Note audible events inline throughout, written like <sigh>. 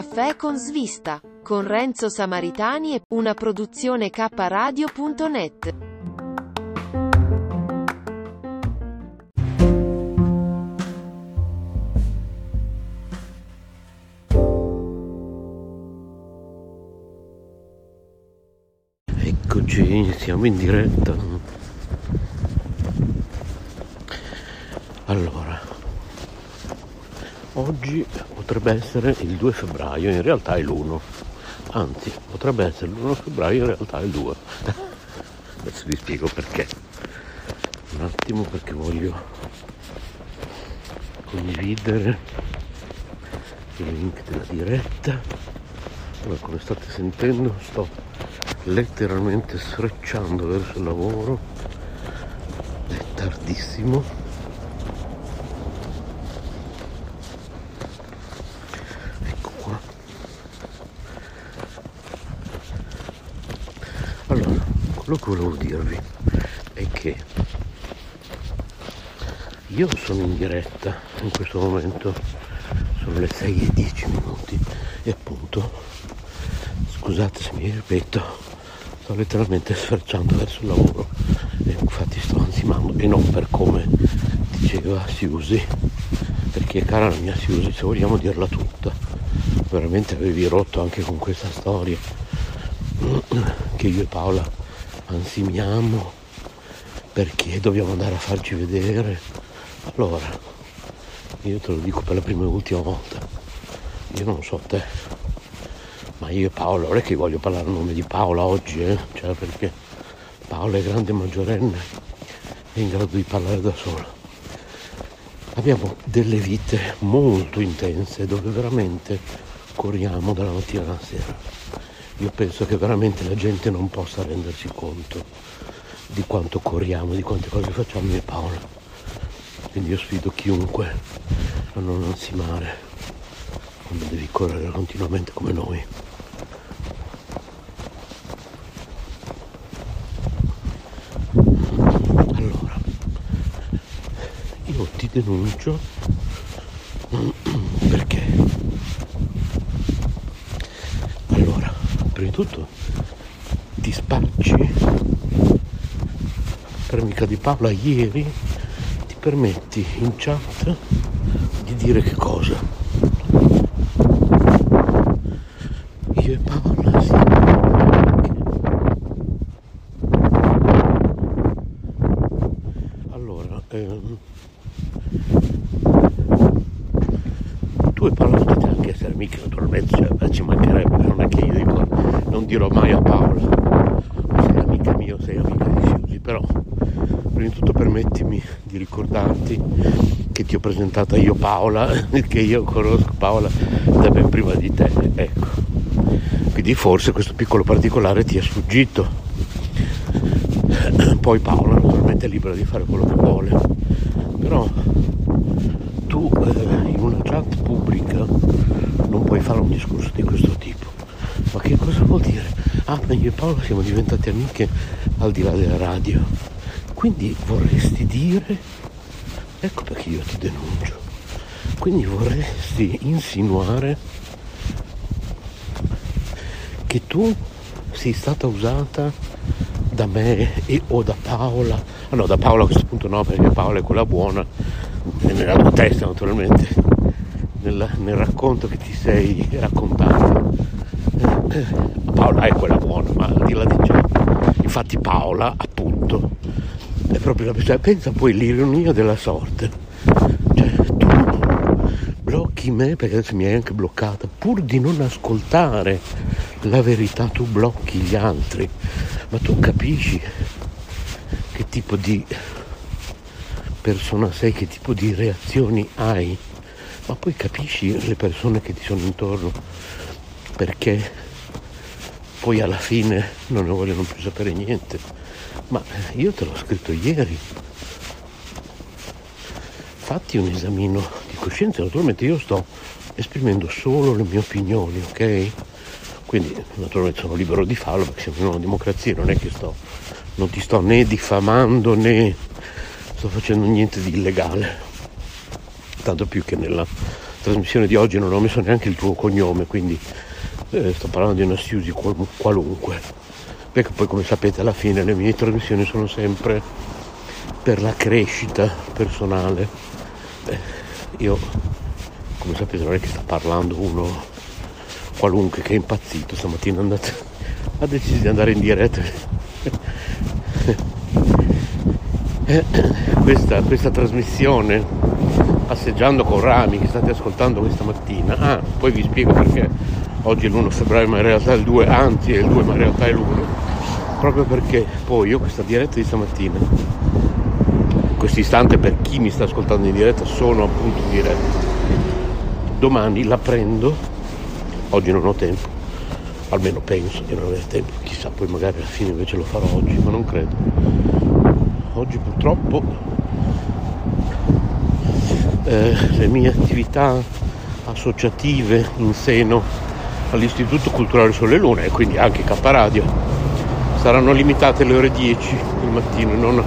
Caffè con svista, con Renzo Samaritani e una produzione kradio.net. Eccoci, siamo in diretta. Allora, oggi potrebbe essere il 2 febbraio, in realtà è l'1. Anzi, potrebbe essere l'1 febbraio, in realtà è il 2. <laughs> Adesso vi spiego perché. Un attimo perché voglio condividere il link della diretta. Allora, come state sentendo, sto letteralmente sfrecciando verso il lavoro. È tardissimo quello che volevo dirvi è che io sono in diretta in questo momento sono le 6 e 10 minuti e appunto scusate se mi ripeto sto letteralmente sferciando verso il lavoro e infatti sto ansimando e non per come diceva Siusi perché cara la mia Siusi se vogliamo dirla tutta veramente avevi rotto anche con questa storia che io e Paola ansimiamo perché dobbiamo andare a farci vedere. Allora, io te lo dico per la prima e ultima volta, io non so te, ma io e Paola, ora che voglio parlare a nome di Paola oggi, eh? cioè perché Paola è grande maggiorenne, è in grado di parlare da sola. Abbiamo delle vite molto intense dove veramente corriamo dalla mattina alla sera io penso che veramente la gente non possa rendersi conto di quanto corriamo, di quante cose facciamo io Paola. Quindi io sfido chiunque a non ansimare quando devi correre continuamente come noi. Allora, io ti denuncio <clears throat> perché prima di tutto. Ti spacci. Per amica di Paola ieri. Ti permetti in chat di dire che cosa io e Paola sì allora ehm, tu e Paola potete anche essere amiche naturalmente cioè, ci mancherebbe non è che io dico non dirò mai a Paola sei amica mia o sei amica di Siusi però prima di tutto permettimi di ricordarti che presentata io Paola <laughs> che io conosco Paola da ben prima di te ecco quindi forse questo piccolo particolare ti è sfuggito <clears throat> poi Paola naturalmente è libera di fare quello che vuole però tu eh, in una chat pubblica non puoi fare un discorso di questo tipo ma che cosa vuol dire? Ah, io e Paolo siamo diventate amiche al di là della radio. Quindi vorresti dire, ecco perché io ti denuncio, quindi vorresti insinuare che tu sei stata usata da me e, o da Paola, ah no da Paola a questo punto no perché Paola è quella buona, nella tua testa naturalmente, nel, nel racconto che ti sei raccontato Paola è quella buona, ma di là di ciò, infatti Paola, appunto, è proprio la persona. Pensa poi l'ironia della sorte. Cioè, tu blocchi me, perché adesso mi hai anche bloccata, pur di non ascoltare la verità, tu blocchi gli altri. Ma tu capisci che tipo di persona sei, che tipo di reazioni hai, ma poi capisci le persone che ti sono intorno, perché poi alla fine non ne vogliono più sapere niente. Ma io te l'ho scritto ieri. Fatti un esamino di coscienza, naturalmente io sto esprimendo solo le mie opinioni, ok? Quindi naturalmente sono libero di farlo perché siamo in una democrazia, non è che sto, non ti sto né diffamando né sto facendo niente di illegale. Tanto più che nella trasmissione di oggi non ho messo neanche il tuo cognome, quindi eh, sto parlando di una Siusi qualunque. Perché poi come sapete alla fine le mie trasmissioni sono sempre per la crescita personale. Eh, io come sapete non è che sta parlando uno qualunque che è impazzito. Stamattina è andato, ha deciso di andare in diretta. Questa, questa trasmissione passeggiando con Rami che state ascoltando questa mattina. Ah poi vi spiego perché oggi è l'1 febbraio ma in realtà è il 2 anzi è il 2 ma in realtà è l'1 proprio perché poi io questa diretta di stamattina in questo istante per chi mi sta ascoltando in diretta sono appunto in diretta domani la prendo, oggi non ho tempo, almeno penso di non avere tempo, chissà poi magari alla fine invece lo farò oggi, ma non credo. Oggi purtroppo eh, le mie attività associative in seno all'Istituto Culturale Sole Luna e quindi anche K Radio saranno limitate alle ore 10 del mattino e non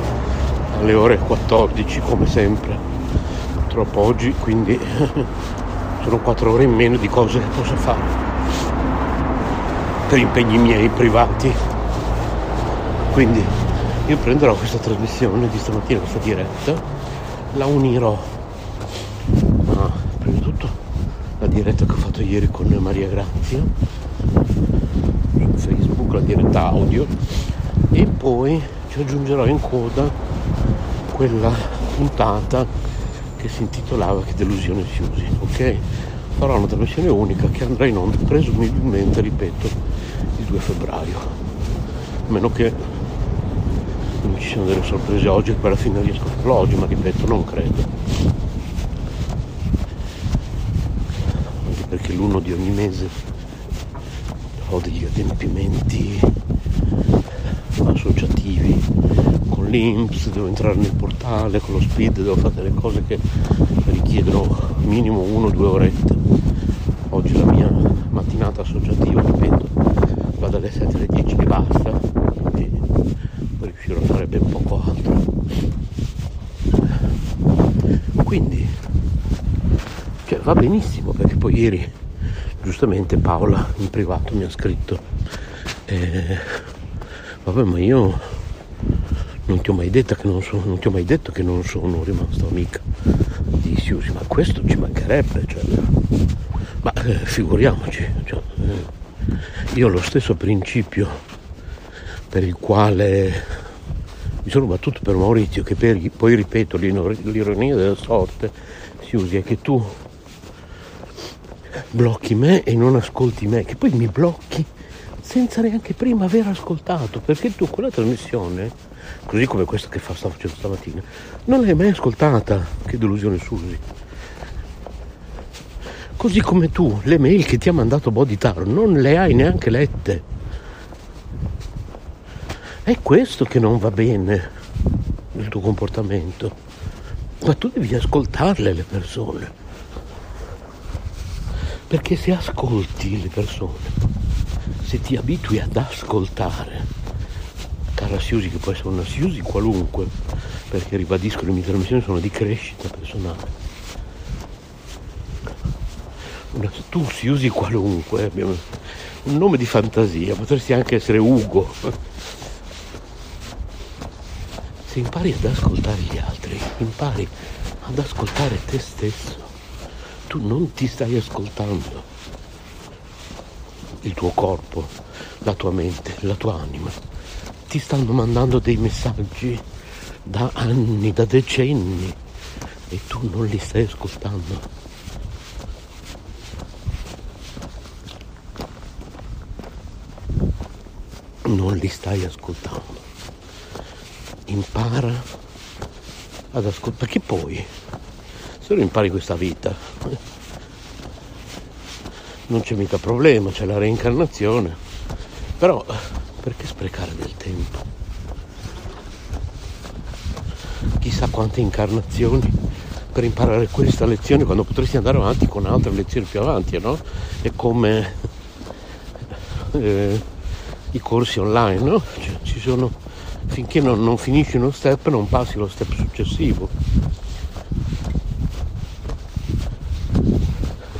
alle ore 14 come sempre. Purtroppo oggi quindi <laughs> sono quattro ore in meno di cose che posso fare per impegni miei privati. Quindi io prenderò questa trasmissione di stamattina, questa diretta, la unirò a prima di tutto la diretta che ho fatto ieri con Maria Grazia su Facebook, la diretta audio, e poi ci aggiungerò in coda quella puntata che si intitolava Che delusione si usi, ok? Farò una trasmissione unica che andrà in onda presumibilmente, ripeto, il 2 febbraio. A meno che non ci siano delle sorprese oggi e poi alla fine riesco a farlo oggi, ma ripeto, non credo. Perché l'uno di ogni mese ho degli adempimenti associativi con l'Inps, devo entrare nel portale, con lo speed, devo fare delle cose che richiedono minimo uno o due orette. Oggi la mia mattinata associativa, ripeto, va dalle 7 alle 10 e basta, e riuscirò a fare ben poco altro. Quindi, va benissimo perché poi ieri giustamente Paola in privato mi ha scritto eh, vabbè ma io non ti ho mai detto che non sono, non ti ho mai detto che non sono rimasto amica di Siusi, ma questo ci mancherebbe, cioè, ma eh, figuriamoci, cioè, eh, io ho lo stesso principio per il quale mi sono battuto per Maurizio, che per, poi ripeto l'ironia della sorte, Siusi, è che tu blocchi me e non ascolti me, che poi mi blocchi senza neanche prima aver ascoltato, perché tu quella trasmissione così come questa che fa, facendo stamattina, non l'hai mai ascoltata, che delusione Susi. Così come tu, le mail che ti ha mandato Boditaro non le hai neanche lette. È questo che non va bene nel tuo comportamento. Ma tu devi ascoltarle le persone. Perché se ascolti le persone, se ti abitui ad ascoltare, cara Siusi che può essere una Siusi qualunque, perché ribadisco le mie trasmissioni sono di crescita personale. Una, tu Siusi qualunque, abbiamo un nome di fantasia, potresti anche essere Ugo. Se impari ad ascoltare gli altri, impari ad ascoltare te stesso. Tu non ti stai ascoltando il tuo corpo, la tua mente, la tua anima ti stanno mandando dei messaggi da anni, da decenni e tu non li stai ascoltando. Non li stai ascoltando. Impara ad ascoltare, perché poi se lo impari questa vita non c'è mica problema, c'è la reincarnazione, però perché sprecare del tempo? Chissà quante incarnazioni per imparare questa lezione quando potresti andare avanti con altre lezioni più avanti, no? È come eh, i corsi online, no? Cioè, ci sono, finché non, non finisci uno step non passi allo step successivo.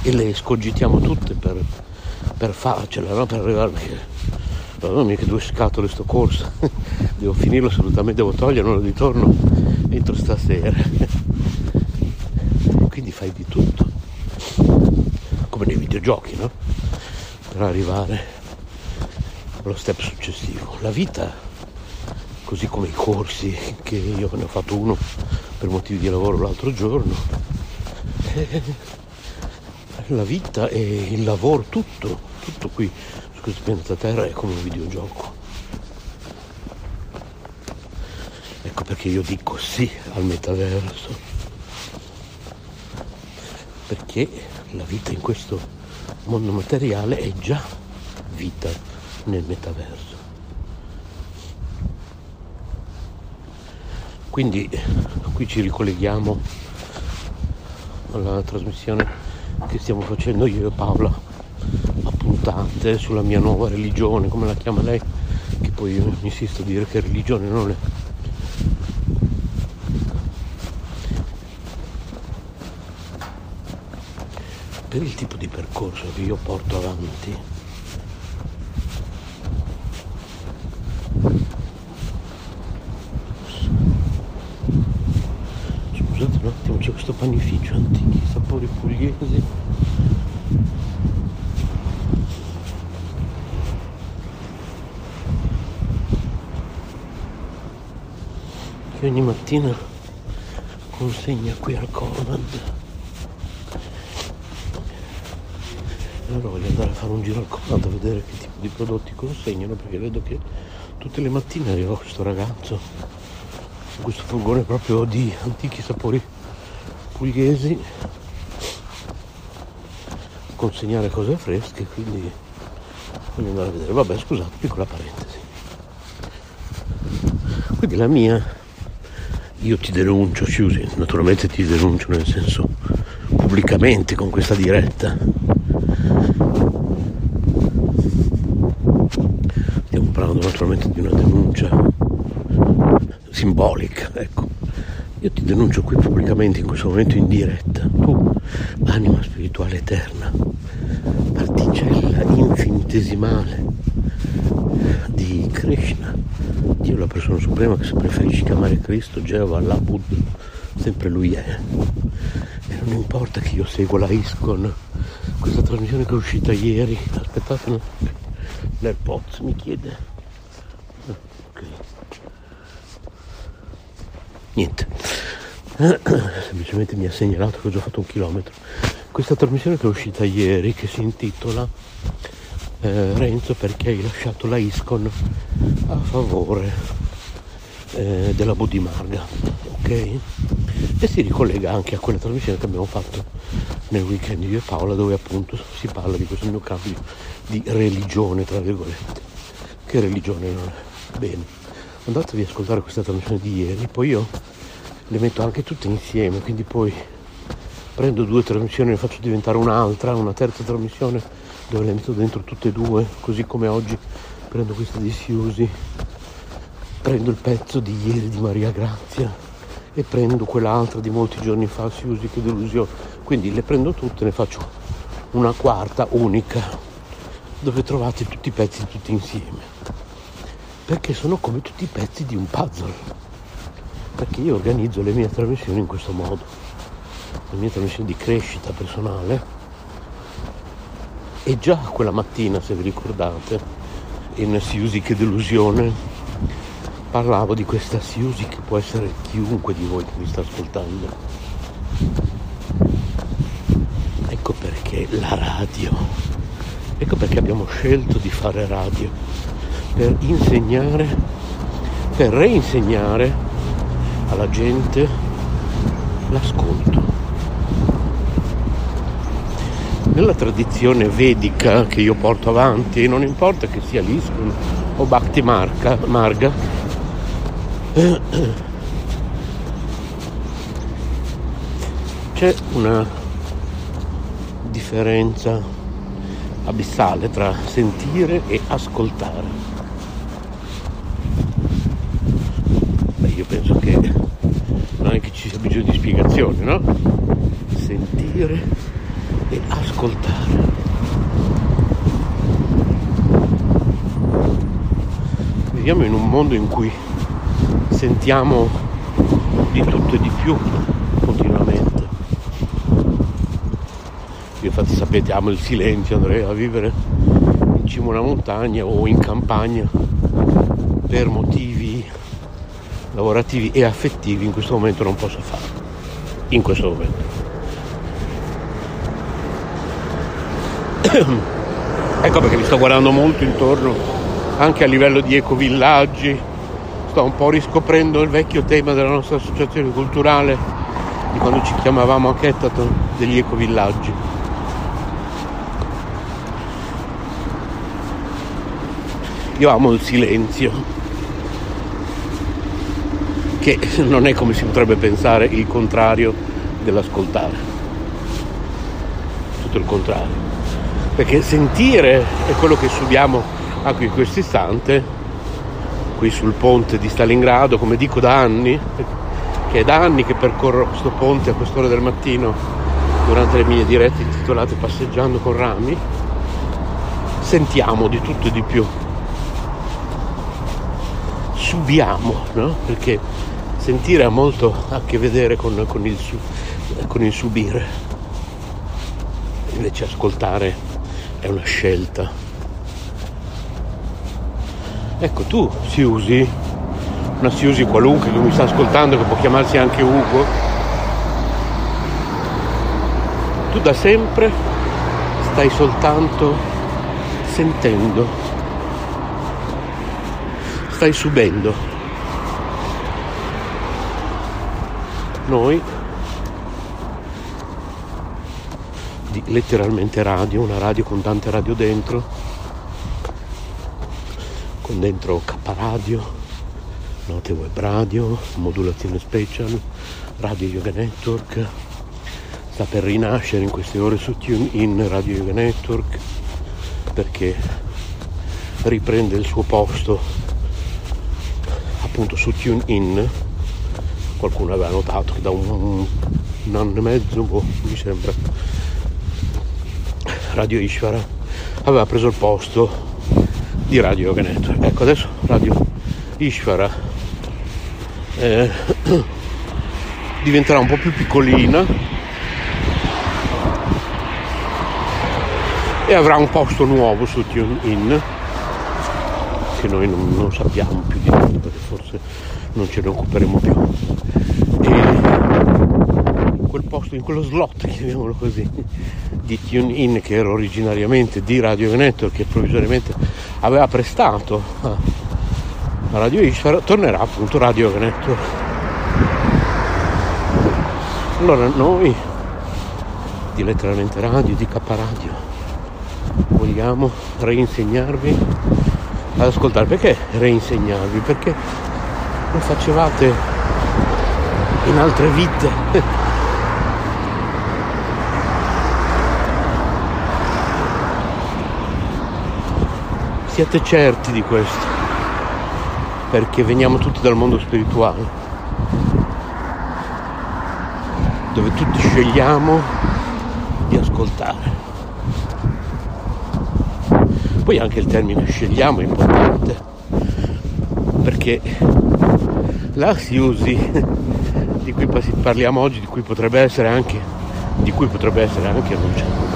E le scogitiamo tutte per, per farcela, no? per arrivare. Madonna mia che due scatole sto corso, <laughs> devo finirlo assolutamente, devo toglierlo di torno entro stasera. <laughs> Quindi fai di tutto, come nei videogiochi, no? Per arrivare allo step successivo. La vita, così come i corsi, che io ne ho fatto uno per motivi di lavoro l'altro giorno, eh, la vita e il lavoro, tutto, tutto qui su questo pianeta Terra è come un videogioco. Ecco perché io dico sì al metaverso. Perché la vita in questo mondo materiale è già vita nel metaverso. Quindi qui ci ricolleghiamo alla trasmissione che stiamo facendo io e Paola a puntate sulla mia nuova religione, come la chiama lei, che poi io insisto a dire che religione non è. Per il tipo di percorso che io porto avanti, scusate un attimo, c'è questo panificio antichi sapori pugliesi. Che ogni mattina consegna qui al Conad allora voglio andare a fare un giro al Conad a vedere che tipo di prodotti consegnano perché vedo che tutte le mattine arriva questo ragazzo questo furgone proprio di antichi sapori pugliesi. Consegnare cose fresche quindi voglio andare a vedere. Vabbè scusate piccola parentesi. Quindi la mia io ti denuncio Susi naturalmente ti denuncio nel senso pubblicamente con questa diretta. Stiamo parlando naturalmente di una denuncia simbolica ecco io ti denuncio qui pubblicamente in questo momento in diretta tu anima spirituale eterna particella infinitesimale di Krishna, Dio la persona suprema che se preferisci chiamare Cristo, Geova, Allah, Buddha, sempre lui è. E non importa che io seguo la ISCON, questa trasmissione che è uscita ieri, aspettate un l'AirPods mi chiede. Ok. Niente. <coughs> Semplicemente mi ha segnalato che ho già fatto un chilometro. Questa trasmissione che è uscita ieri che si intitola eh, Renzo perché hai lasciato la Iscon a favore eh, della Budimarga ok? E si ricollega anche a quella trasmissione che abbiamo fatto nel weekend io e Paola dove appunto si parla di questo mio cambio di religione tra virgolette. Che religione non è? Bene andatevi ad ascoltare questa trasmissione di ieri poi io le metto anche tutte insieme quindi poi prendo due trasmissioni e ne faccio diventare un'altra, una terza trasmissione dove le metto dentro tutte e due, così come oggi prendo questa di Siusi, prendo il pezzo di ieri di Maria Grazia e prendo quell'altra di molti giorni fa, Siusi, che delusione. Quindi le prendo tutte e ne faccio una quarta unica dove trovate tutti i pezzi tutti insieme. Perché sono come tutti i pezzi di un puzzle. Perché io organizzo le mie trasmissioni in questo modo la mia trasmissione di crescita personale e già quella mattina, se vi ricordate, in Siusi che delusione, parlavo di questa Siusi che può essere chiunque di voi che mi sta ascoltando. Ecco perché la radio, ecco perché abbiamo scelto di fare radio, per insegnare, per reinsegnare alla gente l'ascolto. Nella tradizione vedica che io porto avanti, non importa che sia l'Iskun o Bhakti Marga, Marga <clears throat> c'è una differenza abissale tra sentire e ascoltare. Beh, io penso che non è che ci sia bisogno di spiegazioni, no? Sentire e ascoltare. Viviamo in un mondo in cui sentiamo di tutto e di più continuamente. Io infatti sapete amo il silenzio, andrei a vivere in cima a una montagna o in campagna per motivi lavorativi e affettivi in questo momento non posso farlo. In questo momento. <coughs> ecco perché mi sto guardando molto intorno anche a livello di ecovillaggi sto un po' riscoprendo il vecchio tema della nostra associazione culturale di quando ci chiamavamo a Kettaton degli ecovillaggi. Io amo il silenzio, che <laughs> non è come si potrebbe pensare il contrario dell'ascoltare, tutto il contrario, perché sentire è quello che subiamo anche in questo istante qui sul ponte di Stalingrado, come dico da anni, che è da anni che percorro questo ponte a quest'ora del mattino durante le mie dirette intitolate Passeggiando con Rami, sentiamo di tutto e di più. Subiamo, no? Perché sentire ha molto a che vedere con, con, il, con il subire, invece ascoltare è una scelta. Ecco tu Siusi, una Siusi qualunque che mi sta ascoltando, che può chiamarsi anche Ugo, tu da sempre stai soltanto sentendo, stai subendo. Noi di letteralmente radio, una radio con tante radio dentro, con dentro K Radio, Note Web Radio, Modulazione Special, Radio Yoga Network, sta per rinascere in queste ore su TuneIn Radio Yoga Network perché riprende il suo posto appunto su TuneIn qualcuno aveva notato che da un, un anno e mezzo boh, mi sembra Radio Ishvara aveva preso il posto di Radio Network. Ecco, adesso Radio Ishvara eh, <clears throat> diventerà un po' più piccolina e avrà un posto nuovo su TuneIn che noi non, non sappiamo più di tanto perché forse non ce ne occuperemo più. In quello slot, <laughs> chiamiamolo così, di TuneIn che era originariamente di Radio Network che provvisoriamente aveva prestato a Radio Ishvara, tornerà appunto Radio Network. Allora noi di letteralmente radio, di K Radio, vogliamo reinsegnarvi ad ascoltare. Perché reinsegnarvi? Perché lo facevate in altre vite <laughs> Siate certi di questo, perché veniamo tutti dal mondo spirituale, dove tutti scegliamo di ascoltare. Poi anche il termine scegliamo è importante, perché la si usi di cui parliamo oggi, di cui potrebbe essere anche, di cui potrebbe essere anche annunciato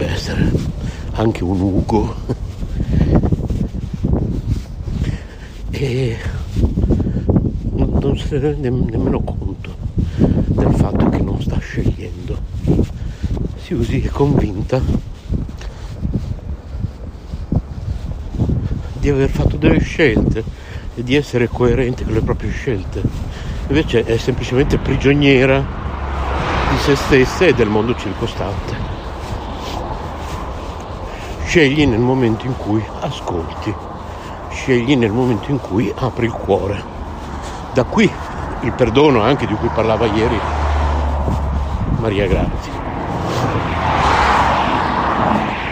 potrebbe essere anche un Ugo e non se ne rende nemmeno conto del fatto che non sta scegliendo. Siusi è convinta di aver fatto delle scelte e di essere coerente con le proprie scelte. Invece è semplicemente prigioniera di se stessa e del mondo circostante. Scegli nel momento in cui ascolti, scegli nel momento in cui apri il cuore. Da qui il perdono anche di cui parlava ieri Maria Grazia.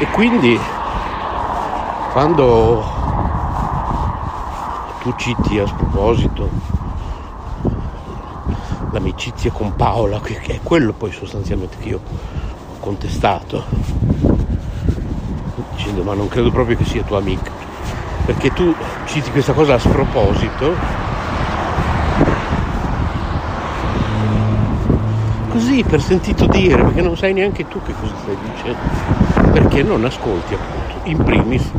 E quindi quando tu citi a sproposito l'amicizia con Paola, che è quello poi sostanzialmente che io ho contestato, dicendo ma non credo proprio che sia tua amica, perché tu citi questa cosa a sproposito. Così per sentito dire, perché non sai neanche tu che cosa stai dicendo, perché non ascolti appunto, in primis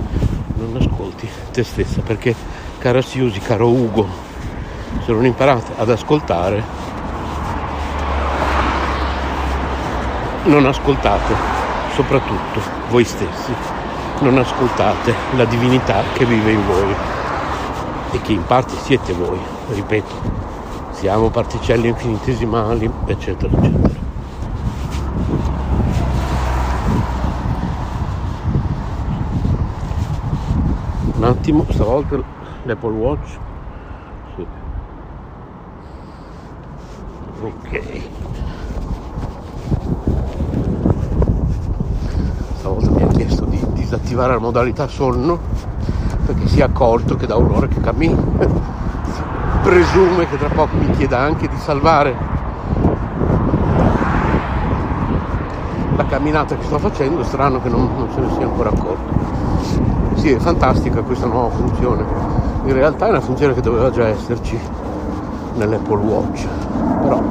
non ascolti te stessa, perché cara Siusi, caro Ugo, se non imparate ad ascoltare, non ascoltate soprattutto voi stessi, non ascoltate la divinità che vive in voi e che in parte siete voi, ripeto, siamo particelle infinitesimali, eccetera, eccetera. Un attimo, stavolta l'Apple Watch. Sì. Ok. Stavolta mi ha chiesto di disattivare la modalità sonno perché si è accorto che da un'ora che cammino <laughs> presume che tra poco mi chieda anche di salvare la camminata che sto facendo, strano che non, non se ne sia ancora accorto. Sì, è fantastica questa nuova funzione. In realtà è una funzione che doveva già esserci nell'Apple Watch, però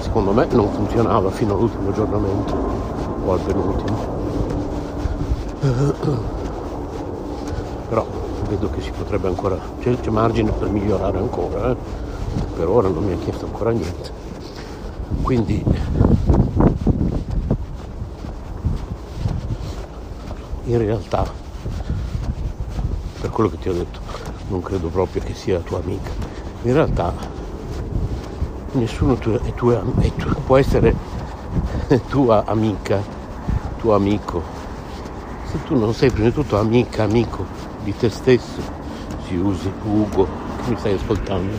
secondo me non funzionava fino all'ultimo aggiornamento o al penultimo. Però vedo che si potrebbe ancora, c'è, c'è margine per migliorare ancora, eh? per ora non mi ha chiesto ancora niente. Quindi in realtà per quello che ti ho detto non credo proprio che sia tua amica in realtà nessuno è tua, è tua, può essere <laughs> tua amica tuo amico se tu non sei prima di tutto amica amico di te stesso, si usi Ugo, che mi stai ascoltando.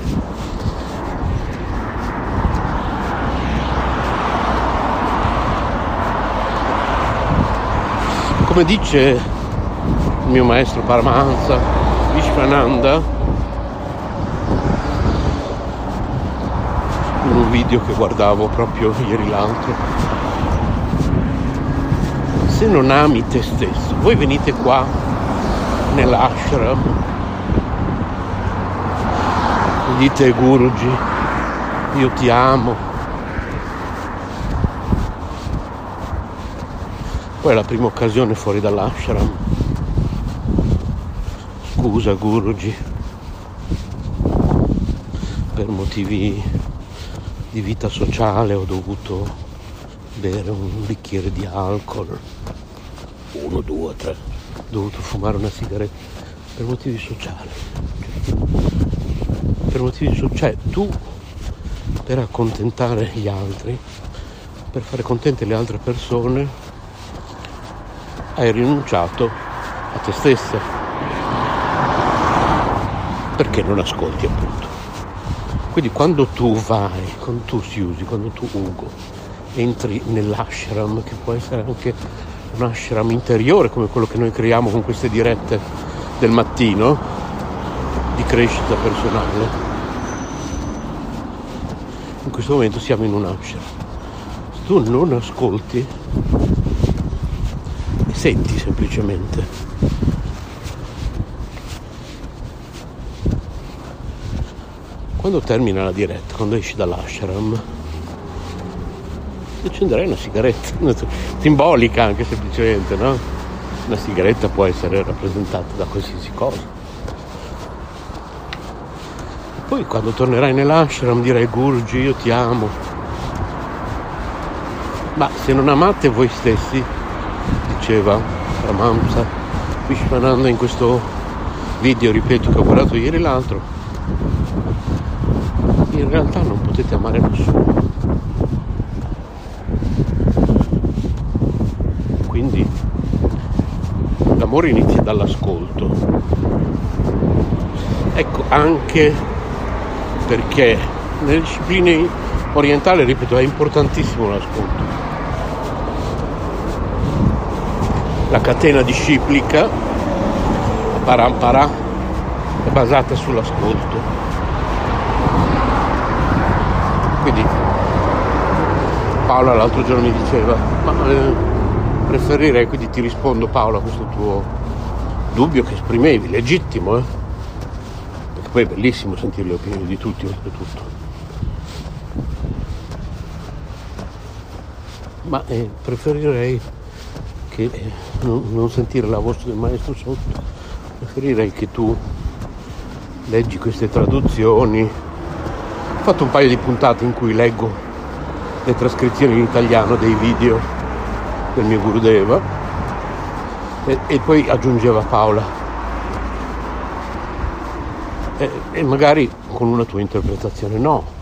Come dice il mio maestro Paramahansa, Vishwananda, in un video che guardavo proprio ieri l'altro, se non ami te stesso, voi venite qua nell'ashram dite Guruji io ti amo. Poi la prima occasione fuori dall'ashram. Scusa Guruji per motivi di vita sociale ho dovuto bere un bicchiere di alcol due, tre dovuto fumare una sigaretta per motivi sociali. Per motivi sociali. Cioè, tu per accontentare gli altri, per fare contente le altre persone, hai rinunciato a te stessa. Perché non ascolti appunto. Quindi quando tu vai, quando tu si usi, quando tu Ugo, entri nell'ashram, che può essere anche un ashram interiore come quello che noi creiamo con queste dirette del mattino di crescita personale. In questo momento siamo in un ashram. Se tu non ascolti senti semplicemente, quando termina la diretta, quando esci dall'ashram, accenderei una sigaretta, <laughs> simbolica anche semplicemente, no? Una sigaretta può essere rappresentata da qualsiasi cosa. Poi quando tornerai nell'ashram direi Gurgi, io ti amo. Ma se non amate voi stessi, diceva Ramamsa Vishwananda in questo video, ripeto, che ho guardato ieri l'altro, in realtà non potete amare nessuno. Quindi l'amore inizia dall'ascolto. Ecco, anche perché nelle discipline orientali, ripeto, è importantissimo l'ascolto. La catena disciplica, parampara, è basata sull'ascolto. Quindi Paola l'altro giorno mi diceva, ma eh, preferirei, quindi ti rispondo Paola a questo tuo dubbio che esprimevi, legittimo, eh? perché poi è bellissimo sentire le opinioni di tutti oltretutto. Ma eh, preferirei che eh, non, non sentire la voce del maestro sotto, preferirei che tu leggi queste traduzioni. Ho fatto un paio di puntate in cui leggo le trascrizioni in italiano dei video del mio Gurudeva e, e poi aggiungeva Paola. E, e magari con una tua interpretazione no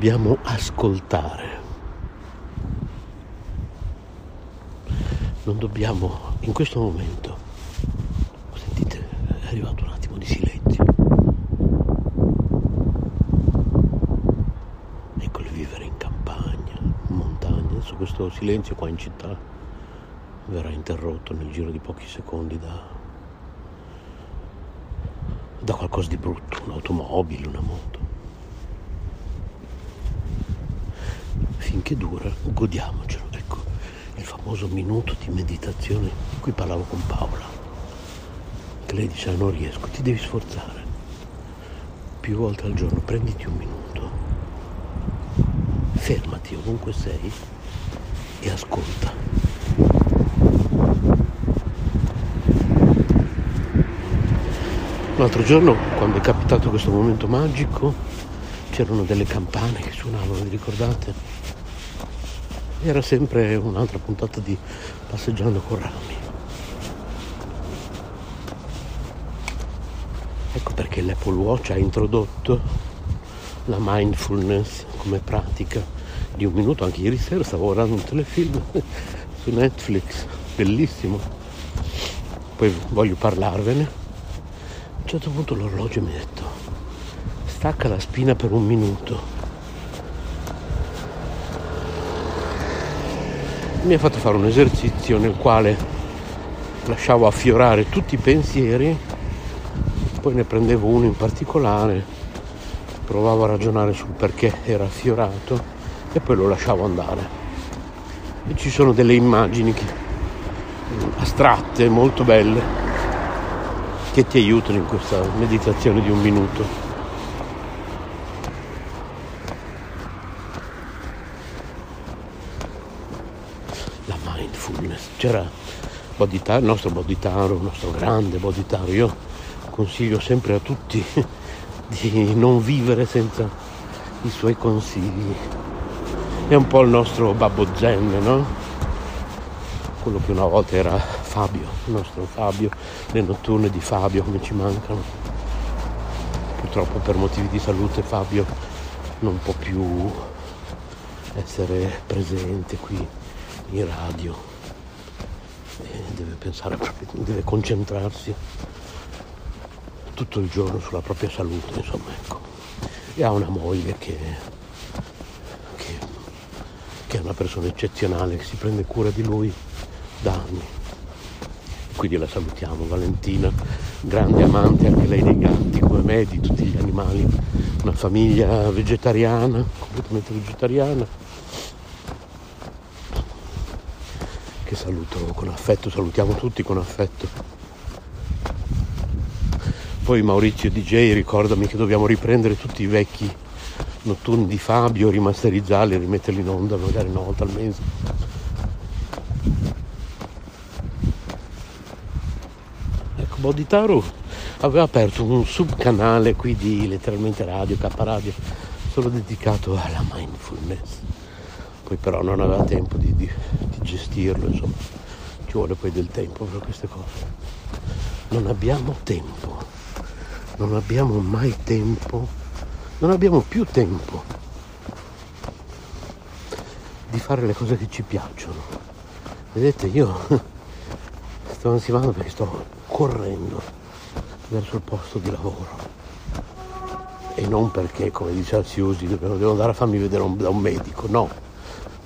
dobbiamo ascoltare. Non dobbiamo, in questo momento, sentite, è arrivato un attimo di silenzio. Eccolo vivere in campagna, in montagna. Adesso questo silenzio qua in città verrà interrotto nel giro di pochi secondi da da qualcosa di brutto, un'automobile, una moto. Finché dura, godiamocelo. Ecco, il famoso minuto di meditazione di cui parlavo con Paola. Che lei dice, non riesco, ti devi sforzare. Più volte al giorno, prenditi un minuto. Fermati ovunque sei e ascolta. L'altro giorno, quando è capitato questo momento magico, c'erano delle campane che suonavano, vi ricordate? Era sempre un'altra puntata di Passeggiando con Rami. Ecco perché l'Apple Watch ha introdotto la mindfulness come pratica di un minuto. Anche ieri sera stavo guardando un telefilm su Netflix, bellissimo. Poi voglio parlarvene un certo punto l'orologio mi ha detto stacca la spina per un minuto. Mi ha fatto fare un esercizio nel quale lasciavo affiorare tutti i pensieri, poi ne prendevo uno in particolare, provavo a ragionare sul perché era affiorato e poi lo lasciavo andare. E ci sono delle immagini che, astratte, molto belle, che ti aiutano in questa meditazione di un minuto. La mindfulness. C'era il nostro Bodhitaro, il nostro grande Bodhitaro. Io consiglio sempre a tutti <laughs> di non vivere senza i suoi consigli. È un po' il nostro Babbo Zen, no? quello che una volta era Fabio, il nostro Fabio, le notturne di Fabio come ci mancano. Purtroppo per motivi di salute Fabio non può più essere presente qui in radio. Deve pensare proprio, deve concentrarsi tutto il giorno sulla propria salute, insomma, ecco. E ha una moglie che, che, che è una persona eccezionale, che si prende cura di lui da anni. Quindi la salutiamo, Valentina, grande amante anche lei dei gatti come me, di tutti gli animali, una famiglia vegetariana, completamente vegetariana, saluto con affetto, salutiamo tutti con affetto. Poi Maurizio DJ ricordami che dobbiamo riprendere tutti i vecchi notturni di Fabio, rimasterizzarli rimetterli in onda magari una volta al mese Bodhitaru aveva aperto un subcanale qui di letteralmente radio, K Radio, solo dedicato alla mindfulness. Poi però non aveva tempo di, di, di gestirlo, insomma, ci vuole poi del tempo per queste cose. Non abbiamo tempo, non abbiamo mai tempo, non abbiamo più tempo di fare le cose che ci piacciono. Vedete, io <laughs> sto ansimando perché sto correndo verso il posto di lavoro. E non perché, come dice Alciusi, devo andare a farmi vedere un, da un medico, no,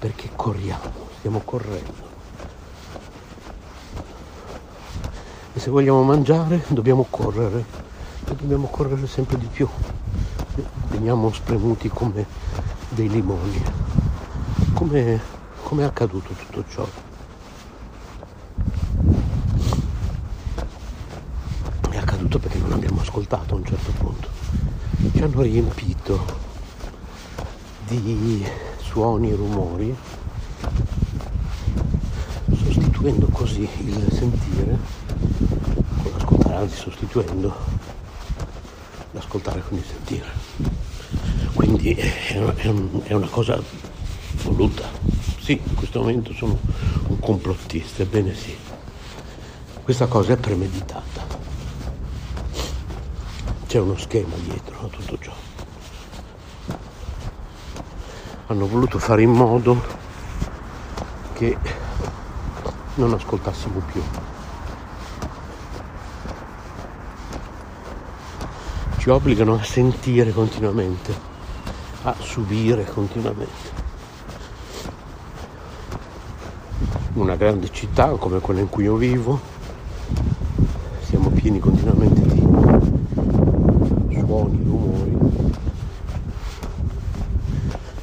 perché corriamo, stiamo correndo. E se vogliamo mangiare dobbiamo correre, e dobbiamo correre sempre di più. Veniamo spremuti come dei limoni. Come, come è accaduto tutto ciò? È accaduto perché non abbiamo ascoltato a un certo punto. Ci hanno riempito di suoni rumori, sostituendo così il sentire con l'ascoltare, anzi sostituendo l'ascoltare con il sentire. Quindi è una, è una cosa voluta. Sì, in questo momento sono un complottista, ebbene sì. Questa cosa è premeditata. C'è uno schema dietro a tutto ciò. Hanno voluto fare in modo che non ascoltassimo più. Ci obbligano a sentire continuamente, a subire continuamente. una grande città come quella in cui io vivo, siamo pieni continuamente di suoni, rumori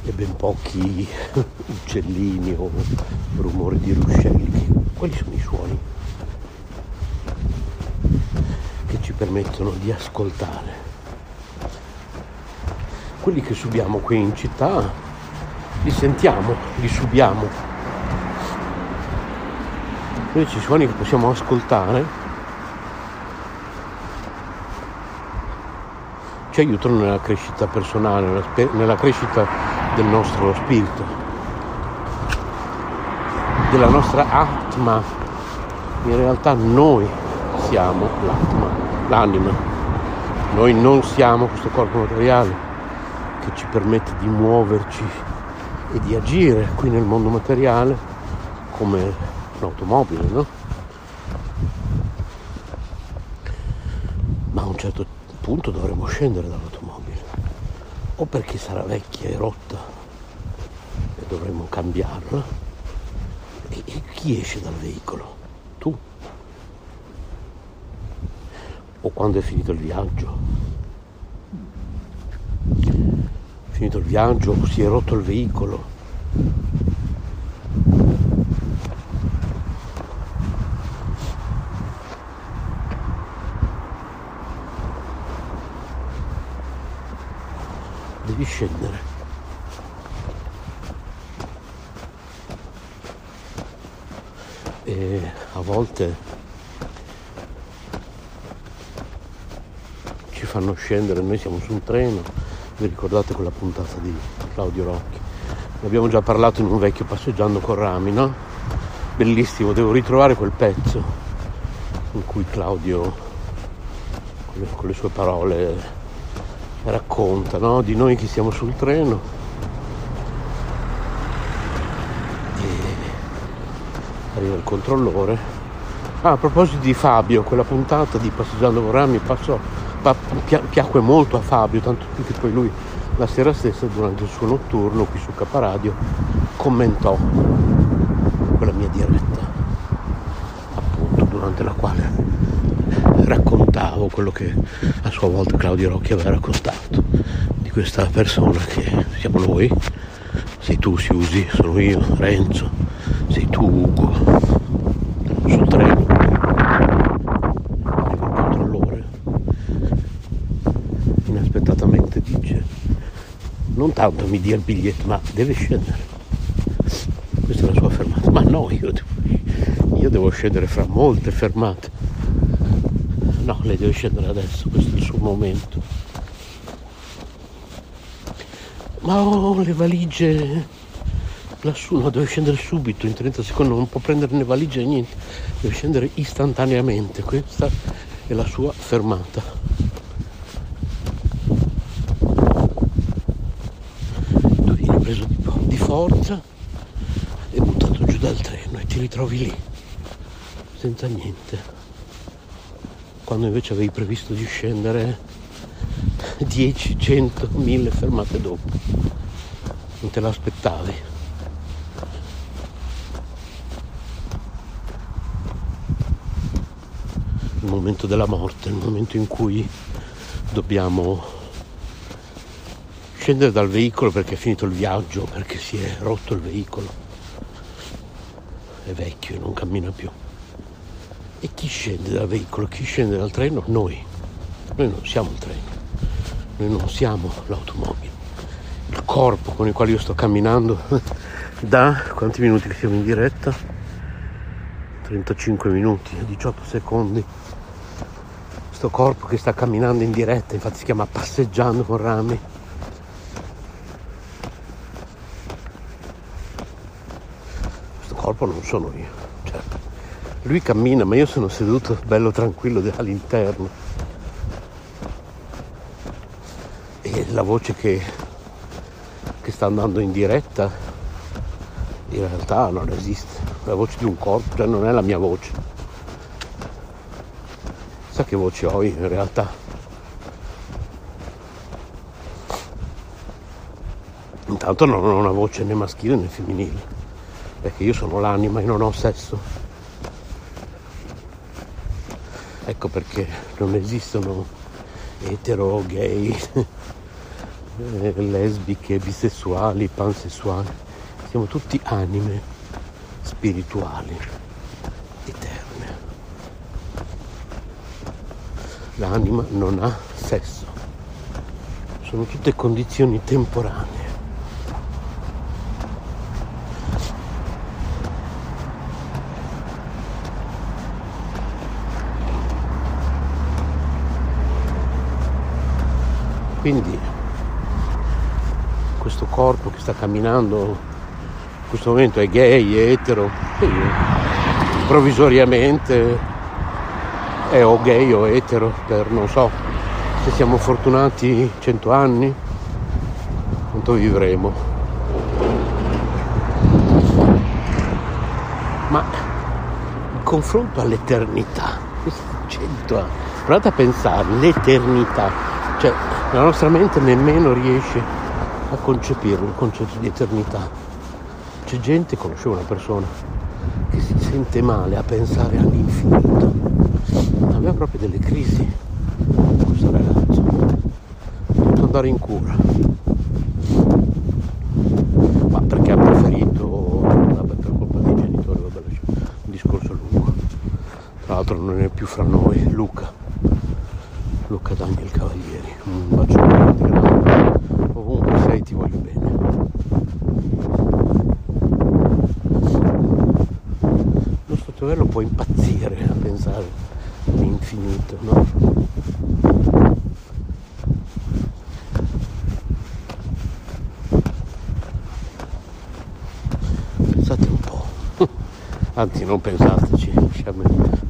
e ben pochi uccellini o rumori di ruscelli. Quali sono i suoni che ci permettono di ascoltare? Quelli che subiamo qui in città li sentiamo, li subiamo invece i suoni che possiamo ascoltare ci aiutano nella crescita personale, nella crescita del nostro spirito, della nostra atma. In realtà noi siamo l'atma, l'anima. Noi non siamo questo corpo materiale che ci permette di muoverci e di agire qui nel mondo materiale come un'automobile, no? Ma a un certo punto dovremo scendere dall'automobile, o perché sarà vecchia e rotta e dovremo cambiarla. Chi esce dal veicolo? Tu? O quando è finito il viaggio? Finito il viaggio, si è rotto il veicolo, devi scendere. A volte ci fanno scendere, noi siamo su un treno, vi ricordate quella puntata di Claudio Rocchi? Ne abbiamo già parlato in un vecchio passeggiando con rami, no? Bellissimo, devo ritrovare quel pezzo in cui Claudio con le sue parole racconta no? di noi che siamo sul treno. Arriva il controllore. Ah, a proposito di Fabio, quella puntata di Passeggiando con Rami passò, pa, piacque molto a Fabio, tanto più che poi lui la sera stessa durante il suo notturno qui su Caparadio commentò quella mia diretta, appunto durante la quale raccontavo quello che a sua volta Claudio Rocchi aveva raccontato di questa persona che siamo noi, sei tu Siusi, sono io, Renzo, sei tu Ugo, sul treno, il controllore inaspettatamente dice non tanto mi dia il biglietto ma deve scendere. Questa è la sua fermata. Ma no, io devo, io devo scendere fra molte fermate. No lei deve scendere adesso questo è il suo momento. Ma ho le valigie lassù no deve scendere subito in 30 secondi non può prendere né valigie né niente deve scendere istantaneamente questa è la sua fermata tu vieni preso di, di forza e buttato giù dal treno e ti ritrovi lì senza niente quando invece avevi previsto di scendere 10, 100, 1000 fermate dopo. Non te l'aspettavi. Momento della morte, il momento in cui dobbiamo scendere dal veicolo perché è finito il viaggio, perché si è rotto il veicolo. È vecchio e non cammina più. E chi scende dal veicolo, chi scende dal treno? Noi. Noi non siamo il treno, noi non siamo l'automobile. Il corpo con il quale io sto camminando <laughs> da quanti minuti che siamo in diretta? 35 minuti, 18 secondi. Questo corpo che sta camminando in diretta, infatti si chiama passeggiando con rami. Questo corpo non sono io, certo lui cammina, ma io sono seduto bello tranquillo all'interno. E la voce che, che sta andando in diretta in realtà non esiste. La voce di un corpo, cioè non è la mia voce. Sa che voce ho io in realtà? Intanto non ho una voce né maschile né femminile, perché io sono l'anima e non ho sesso. Ecco perché non esistono etero, gay, lesbiche, bisessuali, pansessuali. Siamo tutti anime spirituali, L'anima non ha sesso. Sono tutte condizioni temporanee. Quindi questo corpo che sta camminando in questo momento è gay, è etero, e io provvisoriamente è o gay o etero per non so se siamo fortunati cento anni, quanto vivremo. Ma in confronto all'eternità, questi cento anni, provate a pensare, l'eternità, cioè la nostra mente nemmeno riesce a concepirlo, il concetto di eternità. C'è gente, conoscevo una persona, che si sente male a pensare all'infinito. Aveva proprio delle crisi questo ragazzo. Dovuto andare in cura. Ma perché ha preferito, vabbè per colpa dei genitori, vabbè, un discorso lungo. Tra l'altro non è più fra noi, Luca. Luca Daniel Cavalieri. Un bacio grande, grande. Ovunque sei ti voglio bene. Lo può impazzire a pensare all'infinito, no? Pensate un po'. <laughs> Anzi non pensateci, lasciamo,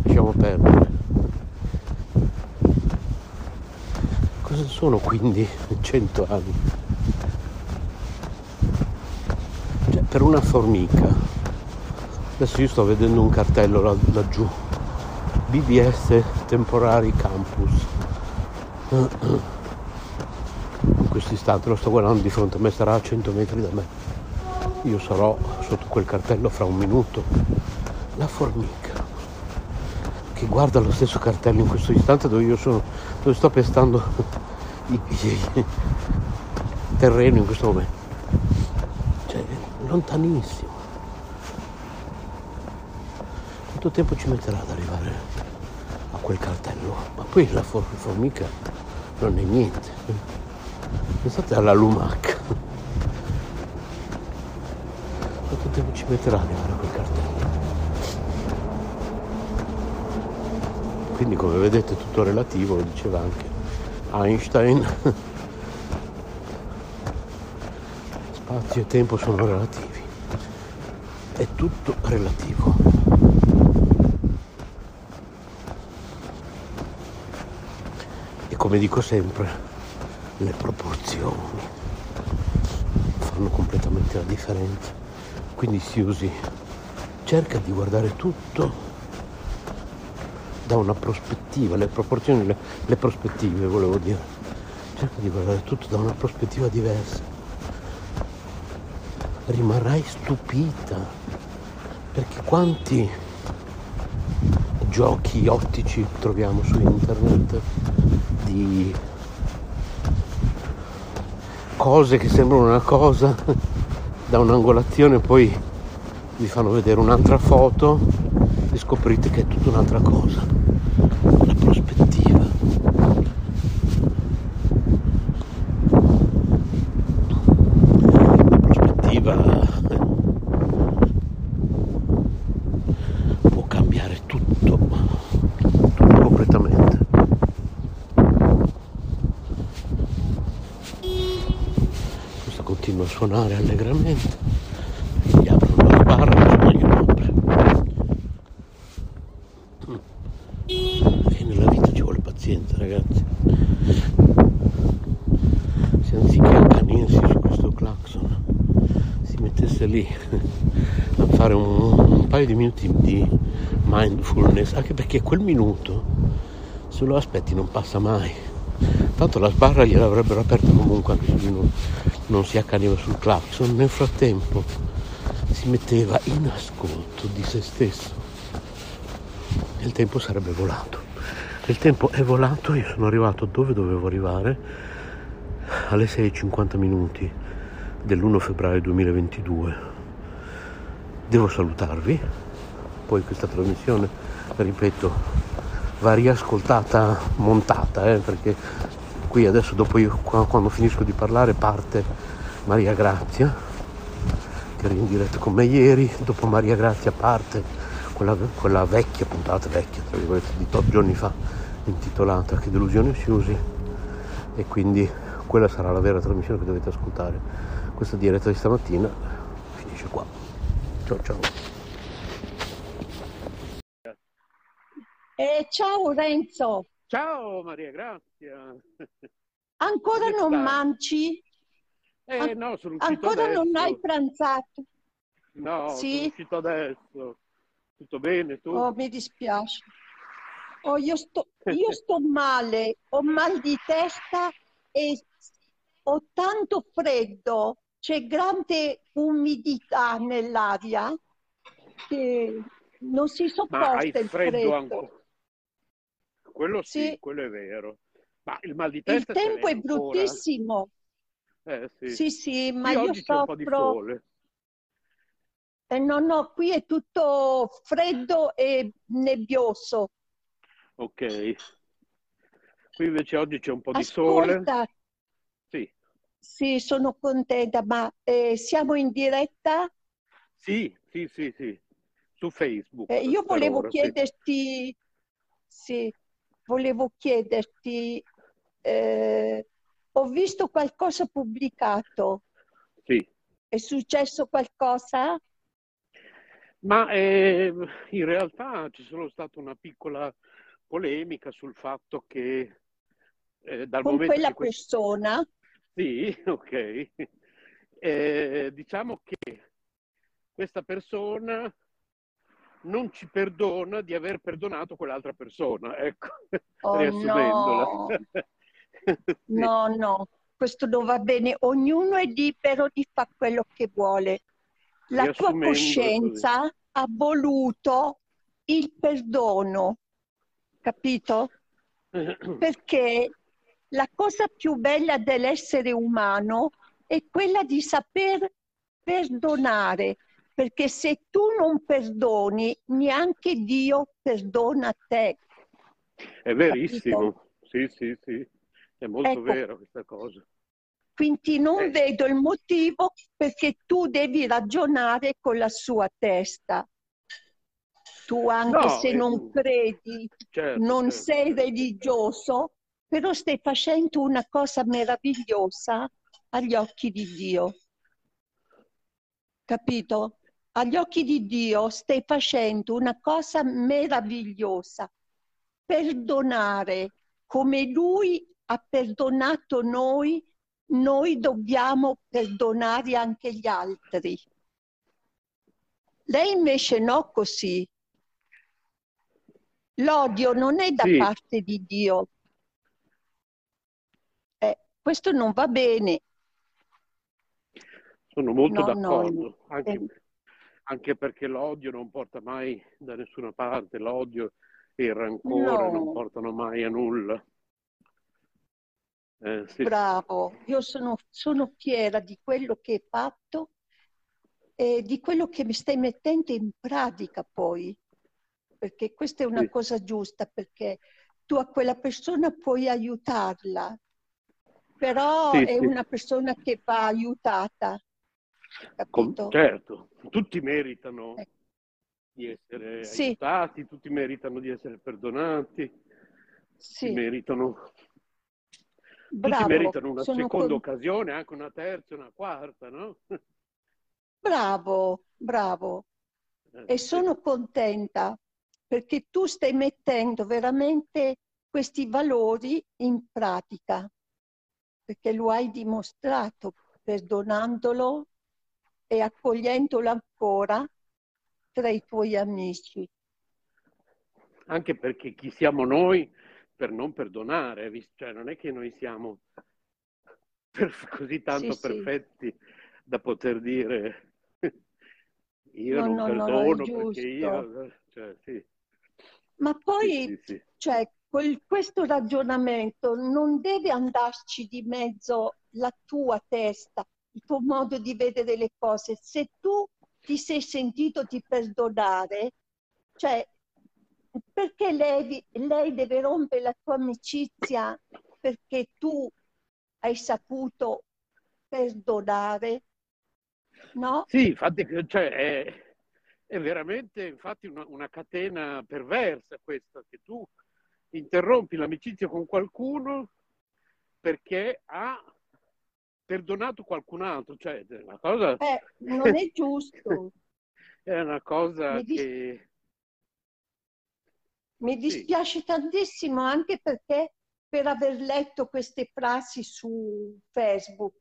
lasciamo perdere. Cosa sono quindi <laughs> 100 anni? Cioè, per una formica, adesso io sto vedendo un cartello là, laggiù, BBS Temporari Campus. In questo istante lo sto guardando di fronte a me, sarà a 100 metri da me. Io sarò sotto quel cartello fra un minuto. La formica che guarda lo stesso cartello in questo istante dove io sono, dove sto pestando il terreno in questo momento. Cioè, lontanissimo. Quanto tempo ci metterà ad arrivare a quel cartello? Ma poi la formica non è niente. Pensate alla lumaca. Quanto tempo ci metterà ad arrivare a quel cartello? quindi come vedete tutto relativo, lo diceva anche Einstein. Spazio e tempo sono relativi. È tutto relativo. E come dico sempre, le proporzioni fanno completamente la differenza. Quindi si usi, cerca di guardare tutto da una prospettiva, le proporzioni, le, le prospettive volevo dire, cerca di guardare tutto da una prospettiva diversa. Rimarrai stupita, perché quanti giochi ottici troviamo su internet di cose che sembrano una cosa da un'angolazione poi vi fanno vedere un'altra foto e scoprite che è tutta un'altra cosa la prospettiva. La prospettiva può cambiare tutto, tutto completamente. Questo continua a suonare allegramente. Gli aprono la barra e non glielo apre. E nella vita ci vuole pazienza, ragazzi. Se anziché accanirsi su questo clacson si mettesse lì <laughs> a fare un, un paio di minuti di mindfulness, anche perché quel minuto, se lo aspetti, non passa mai. Tanto la sbarra gliel'avrebbero aperta comunque anche se lui non, si accaniva sul clacson. Nel frattempo si metteva in ascolto di se stesso e il tempo sarebbe volato. Il tempo è volato, io sono arrivato dove dovevo arrivare alle 6.50 minuti dell'1 febbraio 2022. Devo salutarvi, poi questa trasmissione, ripeto, va riascoltata montata, eh, perché qui adesso dopo io quando finisco di parlare parte Maria Grazia, che era in diretta con me ieri, dopo Maria Grazia parte quella, quella vecchia puntata, vecchia tra virgolette, di tot giorni fa, intitolata Che delusione si usi e quindi quella sarà la vera trasmissione che dovete ascoltare. Questa diretta di stamattina finisce qua. Ciao ciao. Eh, ciao Renzo, Ciao Maria Grazia. <laughs> ancora Come non stai? mangi? Eh An- no, sono Ancora non hai adesso. pranzato? No, sono Sì? uscito adesso. Tutto bene tu? Oh, mi dispiace. Oh, io sto, <laughs> io sto male, ho mal di testa e ho tanto freddo, c'è grande umidità nell'aria che non si Ma hai sopporta il freddo freddo. ancora? Quello sì, Sì, quello è vero. Ma il mal di il testa ce tempo è ancora? bruttissimo. Eh sì. Sì, sì, ma io oggi c'è un po' di soffro. sole. Eh, no, no, qui è tutto freddo e nebbioso. Ok. Qui invece oggi c'è un po' di sole. Ascolta, Sì. sì, sono contenta, ma eh, siamo in diretta. Sì, sì, sì, sì. Su Facebook Eh, io volevo ora, sì. chiederti, sì, volevo chiederti, eh, ho visto qualcosa pubblicato, Sì. è successo qualcosa Ma eh, in realtà c'è solo stata una piccola polemica sul fatto che eh, dal con momento quella che quest- persona? Sì, <laughs> ok. Eh, diciamo che questa persona non ci perdona di aver perdonato quell'altra persona, ecco, Oh riassumendola. no, <laughs> no, no, questo non va bene. Ognuno è libero di fare quello che vuole. La tua è così. coscienza ha voluto il perdono, capito? <clears throat> Perché la cosa più bella dell'essere umano è quella di saper perdonare, perché se tu non perdoni, neanche Dio perdona te, È capito? verissimo, sì, sì, sì, è molto Ecco, vero questa cosa. quindi non Eh, vedo il motivo perché tu devi ragionare con la sua testa. tu anche No, se eh, non credi, certo, non certo. sei religioso, però stai facendo una cosa meravigliosa agli occhi di Dio. Capito? Agli occhi di Dio stai facendo una cosa meravigliosa. Perdonare come Lui ha perdonato noi, noi dobbiamo perdonare anche gli altri. Lei invece no così. L'odio non è da Sì. parte di Dio. Eh, questo non va bene. Sono molto No, no, d'accordo, anche, eh. Anche perché l'odio non porta mai da nessuna parte, l'odio e il rancore non No. portano mai a nulla. Eh, sì. Bravo, io sono, sono fiera di quello che hai fatto e di quello che mi stai mettendo in pratica poi, perché questa è una Sì. cosa giusta, perché tu a quella persona puoi aiutarla, però Sì, è una persona che va aiutata, capito? certo, tutti meritano Eh. di essere Sì. aiutati, tutti meritano di essere perdonati, tutti Sì, meritano, tutti bravo, meritano una sono seconda con- occasione, anche una terza, una quarta, no? bravo, bravo. Eh, E sì. sono contenta perché tu stai mettendo veramente questi valori in pratica, perché lo hai dimostrato perdonandolo e accogliendolo ancora tra i tuoi amici. Anche perché chi siamo noi per non perdonare, cioè non è che noi siamo così tanto Sì, sì. perfetti da poter dire <laughs> io No, non no, no, no, perdono perché io... Cioè, sì, Ma sì, poi, sì, sì. cioè, quel- questo ragionamento non deve andarci di mezzo la tua testa, il tuo modo di vedere le cose. Se tu ti sei sentito di perdonare, cioè, perché lei, lei deve rompere la tua amicizia perché tu hai saputo perdonare? No? Sì, infatti cioè, è, è veramente infatti una, una catena perversa questa, che tu interrompi l'amicizia con qualcuno perché ha perdonato qualcun altro, cioè è una cosa, Eh, non è giusto. <laughs> è una cosa Mi dis- che... Mi Sì. dispiace tantissimo anche perché per aver letto queste frasi su Facebook,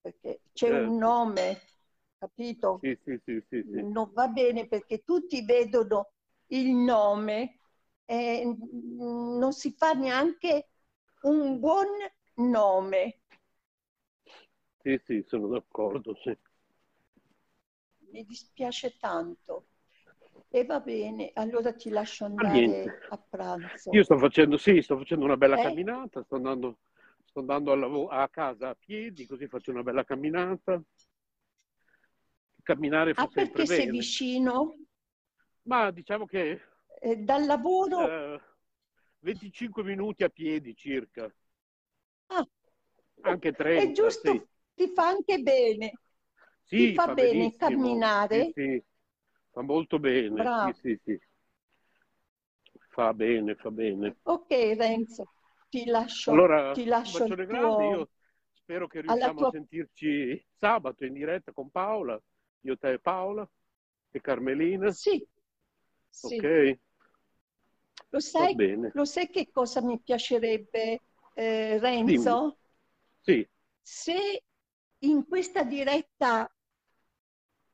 perché c'è Certo. un nome, capito? Sì, sì, sì, sì, sì. Non va bene perché tutti vedono il nome e non si fa neanche un buon nome. Sì, sì, sono d'accordo, sì. Mi dispiace tanto. E va bene, allora ti lascio Ma andare niente. a pranzo. Io sto facendo, sì, sto facendo una bella Eh? camminata, sto andando, sto andando al lavo- a casa a piedi, così faccio una bella camminata. Camminare fa Ah, perché sei bene. vicino? Ma diciamo che Eh, dal lavoro? eh, 25 minuti a piedi circa, Ah, anche 30. è giusto, sì. Ti fa anche bene. Sì, ti fa bene benissimo. camminare? Sì, sì, fa molto bene. Bravo. Sì, sì, sì. Fa bene, fa bene. Ok, Renzo, ti lascio, Allora, ti lascio il grande. tuo... Io spero che riusciamo tua- a sentirci sabato in diretta con Paola, io, te e Paola e Carmelina. Sì. Ok, Lo sai, bene. lo sai che cosa mi piacerebbe, eh, Renzo? Sì, Se in questa diretta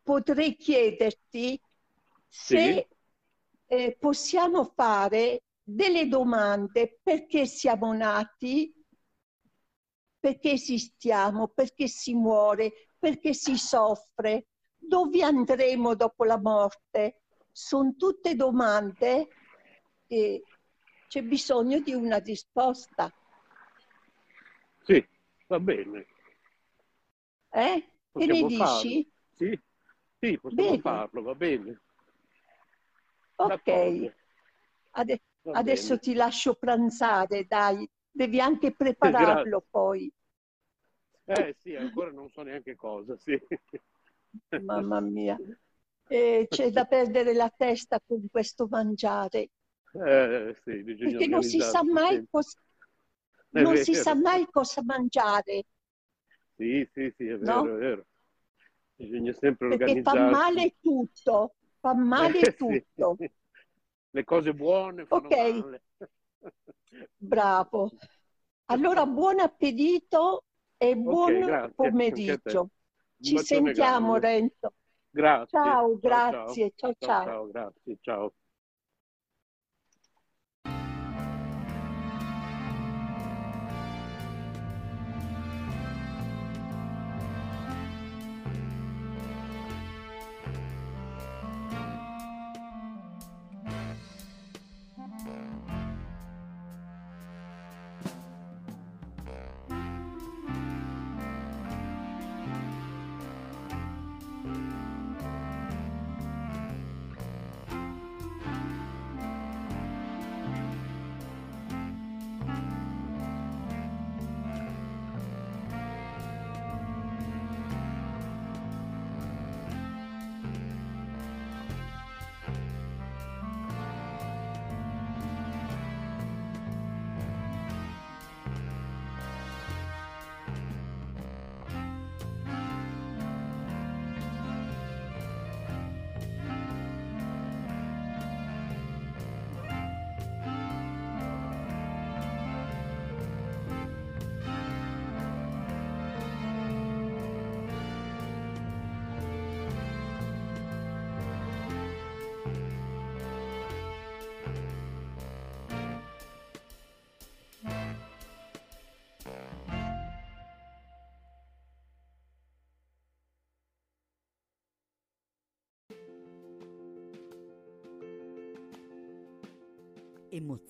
potrei chiederti se eh, possiamo fare delle domande perché siamo nati, perché esistiamo, perché si muore, perché si soffre, dove andremo dopo la morte. Sono tutte domande e c'è bisogno di una risposta. sì, va bene. Eh? Che ne dici? Sì, sì, possiamo Bene. farlo, va bene. Ok, Ade- va adesso bene. ti lascio pranzare, dai, devi anche prepararlo poi. Eh sì, ancora non so neanche cosa, sì. Mamma <laughs> mia. e c'è da <laughs> perdere la testa con questo mangiare. Eh, sì, Perché non si sa mai cosa, non si sa mai cosa mangiare, Sì, sì, sì, è no? vero, è vero. Bisogna sempre Perché fa organizzarsi. male tutto, fa male Eh, sì. tutto. Le cose buone fanno Ok. male. Bravo. Allora, buon appetito e buon te. pomeriggio. Ci sentiamo, grande. Renzo. Grazie. Ciao, grazie. Ciao, Ciao, ciao. ciao, grazie, ciao.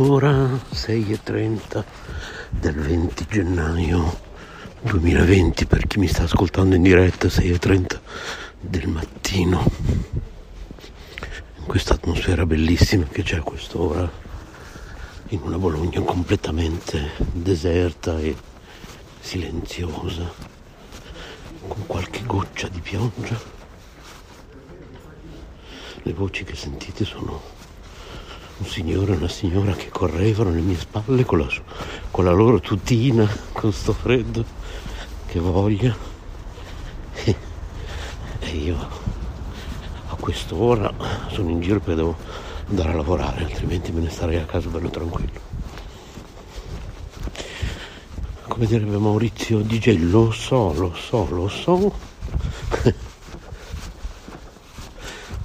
Allora, 6.30 del 20 gennaio 2020, per chi mi sta ascoltando in diretta, 6.30 del mattino, in questa atmosfera bellissima che c'è a quest'ora, in una Bologna completamente deserta e silenziosa, con qualche goccia di pioggia. Le voci che sentite sono un signore e una signora che correvano alle mie spalle con la, con la loro tutina, con sto freddo, che voglia. E io a quest'ora sono in giro perché devo andare a lavorare, altrimenti me ne starei a casa bello tranquillo. Come direbbe Maurizio DJ, lo so, lo so, lo so.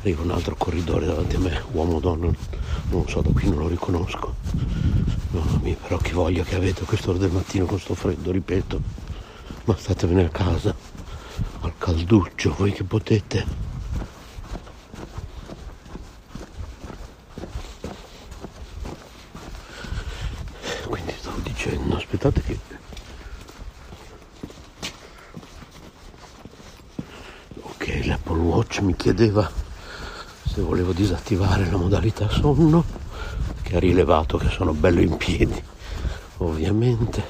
Arriva un altro corridore davanti a me, uomo o donna, non so, da qui non lo riconosco. Mamma mia, però che voglia che avete a quest'ora del mattino con sto freddo, ripeto. Ma statevene a casa, al calduccio, voi che potete. Quindi stavo dicendo, aspettate che... Ok, l'Apple Watch mi chiedeva se volevo disattivare la modalità sonno, che ha rilevato che sono bello in piedi, ovviamente,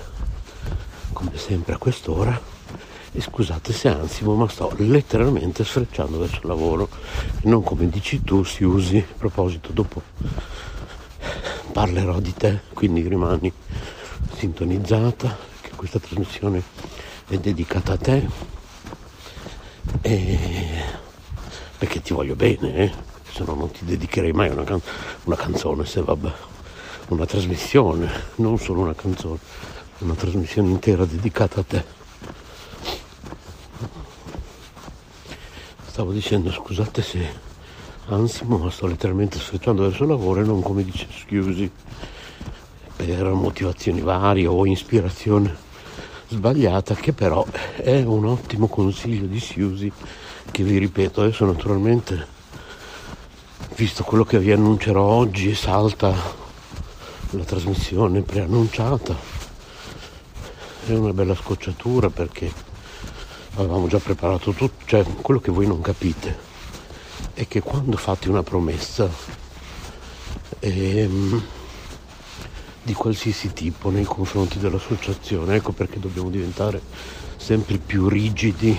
come sempre a quest'ora. E scusate se ansimo, ma sto letteralmente sfrecciando verso il lavoro, e non come dici tu, si usi. A proposito, dopo parlerò di te, quindi rimani sintonizzata, che questa trasmissione è dedicata a te. E perché ti voglio bene, eh? Se no non ti dedicherei mai una, can- una canzone, se vabbè, una trasmissione, non solo una canzone, una trasmissione intera dedicata a te. Stavo dicendo, scusate se ansimo, ma sto letteralmente sfrecciando verso il lavoro e non come dice scusi, per motivazioni varie o ispirazione sbagliata che però è un ottimo consiglio di Siusi che vi ripeto adesso naturalmente visto quello che vi annuncerò oggi salta la trasmissione preannunciata. È una bella scocciatura perché avevamo già preparato tutto cioè quello che voi non capite è che quando fate una promessa ehm, di qualsiasi tipo nei confronti dell'associazione, ecco perché dobbiamo diventare sempre più rigidi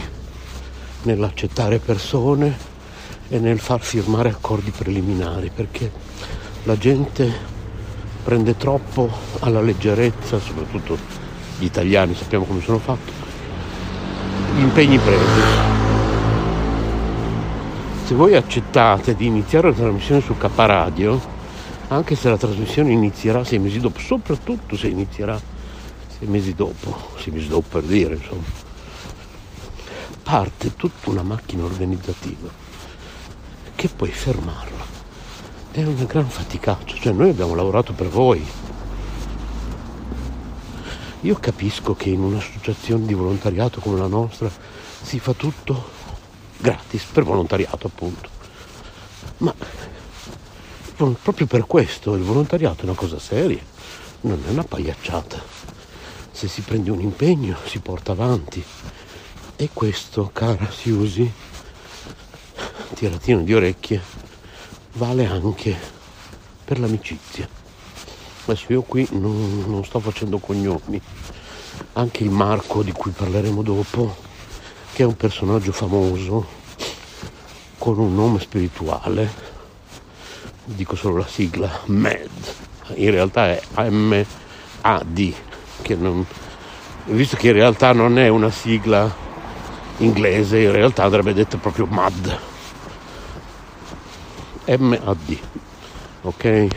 nell'accettare persone e nel far firmare accordi preliminari, perché la gente prende troppo alla leggerezza, soprattutto gli italiani sappiamo come sono fatti, gli impegni presi. Se voi accettate di iniziare la trasmissione su K Radio, anche se la trasmissione inizierà sei mesi dopo, soprattutto se inizierà sei mesi dopo, sei mesi dopo per dire, insomma, parte tutta una macchina organizzativa che puoi fermarla. È una gran faticaccia, cioè noi abbiamo lavorato per voi. Io capisco che in un'associazione di volontariato come la nostra si fa tutto gratis, per volontariato appunto. Ma proprio per questo il volontariato è una cosa seria, non è una pagliacciata. Se si prende un impegno si porta avanti. E questo, cara Siusi, tiratino di orecchie, vale anche per l'amicizia. Adesso io qui non, non sto facendo cognomi. Anche il Marco di cui parleremo dopo che è un personaggio famoso con un nome spirituale, dico solo la sigla MED, in realtà è M-A-D, che non, visto che in realtà non è una sigla inglese, in realtà andrebbe detto proprio MAD. M-A-D, ok?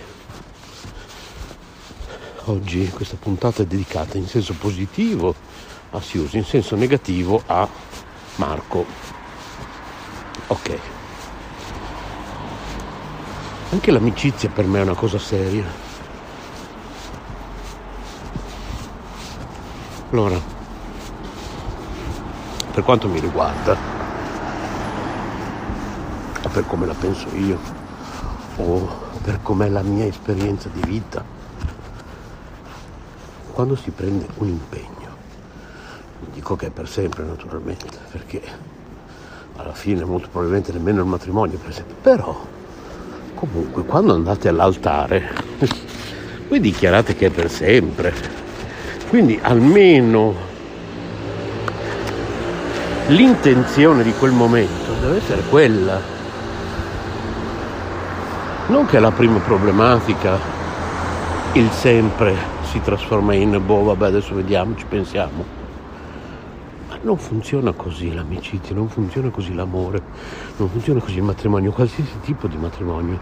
Oggi questa puntata è dedicata in senso positivo a Siusi, in senso negativo a Marco. Ok. Anche l'amicizia per me è una cosa seria. Allora, per quanto mi riguarda, per come la penso io, o per com'è la mia esperienza di vita, quando si prende un impegno, dico che è per sempre naturalmente, perché alla fine molto probabilmente nemmeno il matrimonio per sempre, però comunque quando andate all'altare <laughs> voi dichiarate che è per sempre, quindi almeno l'intenzione di quel momento deve essere quella, non che la prima problematica, il sempre si trasforma in boh vabbè adesso vediamo, ci pensiamo non funziona così l'amicizia, non funziona così l'amore, non funziona così il matrimonio, qualsiasi tipo di matrimonio.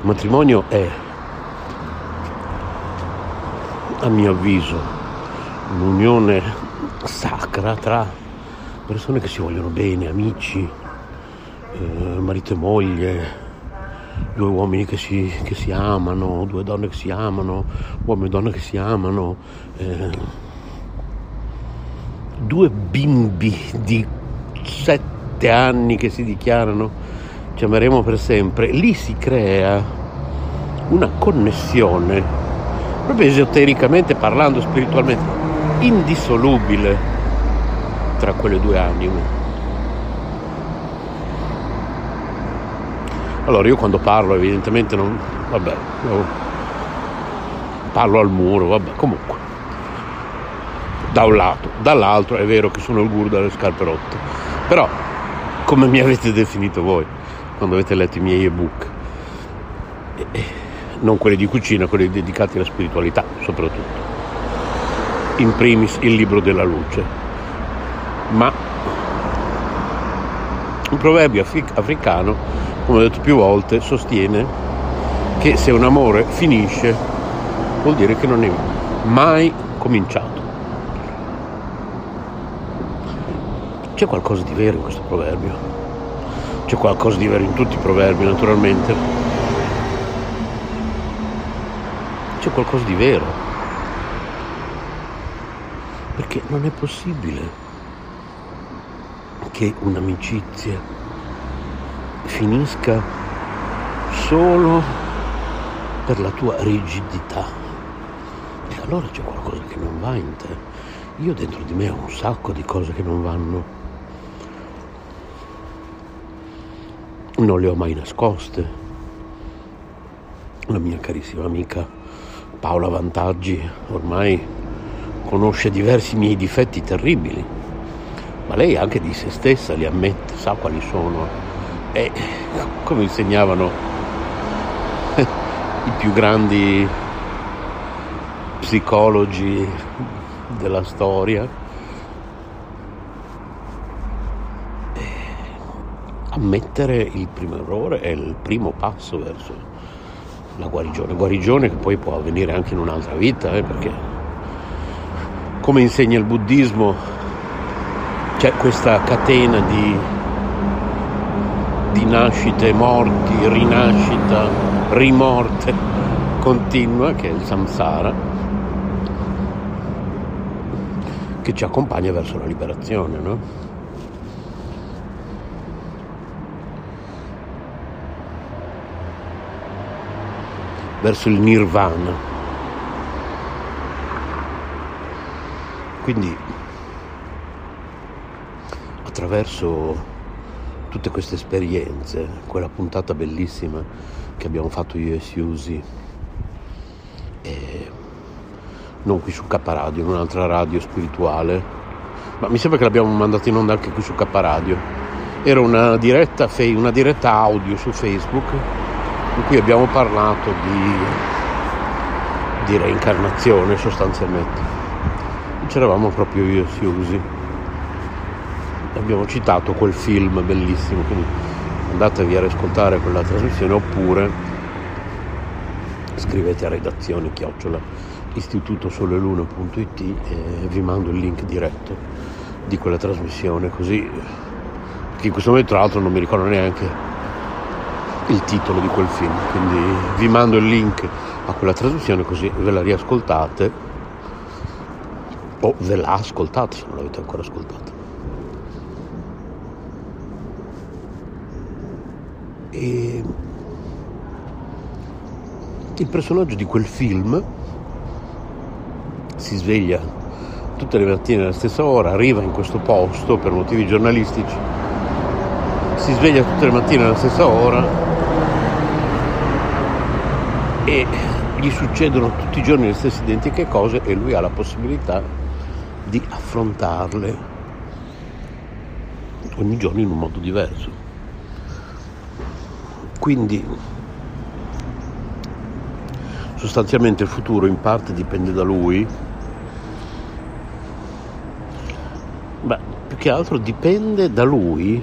Il matrimonio è, a mio avviso, un'unione sacra tra persone che si vogliono bene, amici, eh, marito e moglie, due uomini che si, che si, amano, due donne che si amano, uomini e donne che si amano. Eh, due bimbi di sette anni che si dichiarano ci ameremo per sempre, lì si crea una connessione, proprio esotericamente parlando, spiritualmente, indissolubile tra quelle due anime. Allora io quando parlo evidentemente non... vabbè, parlo al muro, vabbè, comunque. Da un lato, dall'altro è vero che sono il guru dalle scarpe rotte, però come mi avete definito voi quando avete letto i miei ebook, non quelli di cucina, quelli dedicati alla spiritualità soprattutto, in primis il libro della luce, ma un proverbio africano, come ho detto più volte, sostiene che se un amore finisce vuol dire che non è mai cominciato. C'è qualcosa di vero in questo proverbio. C'è qualcosa di vero in tutti i proverbi, naturalmente. c'è qualcosa di vero. Perché non è possibile che un'amicizia finisca solo per la tua rigidità. E allora c'è qualcosa che non va in te. Io dentro di me ho un sacco di cose che non vanno. Non le ho mai nascoste. La mia carissima amica Paola Vantaggi ormai conosce diversi miei difetti terribili, ma lei anche di se stessa li ammette, sa quali sono. E come insegnavano <laughs> i più grandi psicologi della storia, ammettere il primo errore è il primo passo verso la guarigione, guarigione che poi può avvenire anche in un'altra vita, eh, perché come insegna il buddismo c'è questa catena di, di nascite, morti, rinascita, rimorte continua che è il samsara che ci accompagna verso la liberazione, no? verso il nirvana. Quindi attraverso tutte queste esperienze, quella puntata bellissima che abbiamo fatto io e Siusi, e non qui su K Radio, in un'altra radio spirituale, ma mi sembra che l'abbiamo mandata in onda anche qui su K Radio. Era una diretta, una diretta audio su Facebook in cui abbiamo parlato di, di reincarnazione sostanzialmente. C'eravamo proprio io e Siusi. Abbiamo citato quel film bellissimo, quindi andatevi a riascoltare quella trasmissione oppure scrivete a redazione chiocciola istitutosoleluna.it e vi mando il link diretto di quella trasmissione così che in questo momento tra l'altro non mi ricordo neanche il titolo di quel film, quindi vi mando il link a quella traduzione così ve la riascoltate o ve la ascoltate se non l'avete ancora ascoltata. E il personaggio di quel film si sveglia tutte le mattine alla stessa ora, arriva in questo posto per motivi giornalistici, si sveglia tutte le mattine alla stessa ora e gli succedono tutti i giorni le stesse identiche cose e lui ha la possibilità di affrontarle ogni giorno in un modo diverso. Quindi sostanzialmente il futuro in parte dipende da lui, ma più che altro dipende da lui.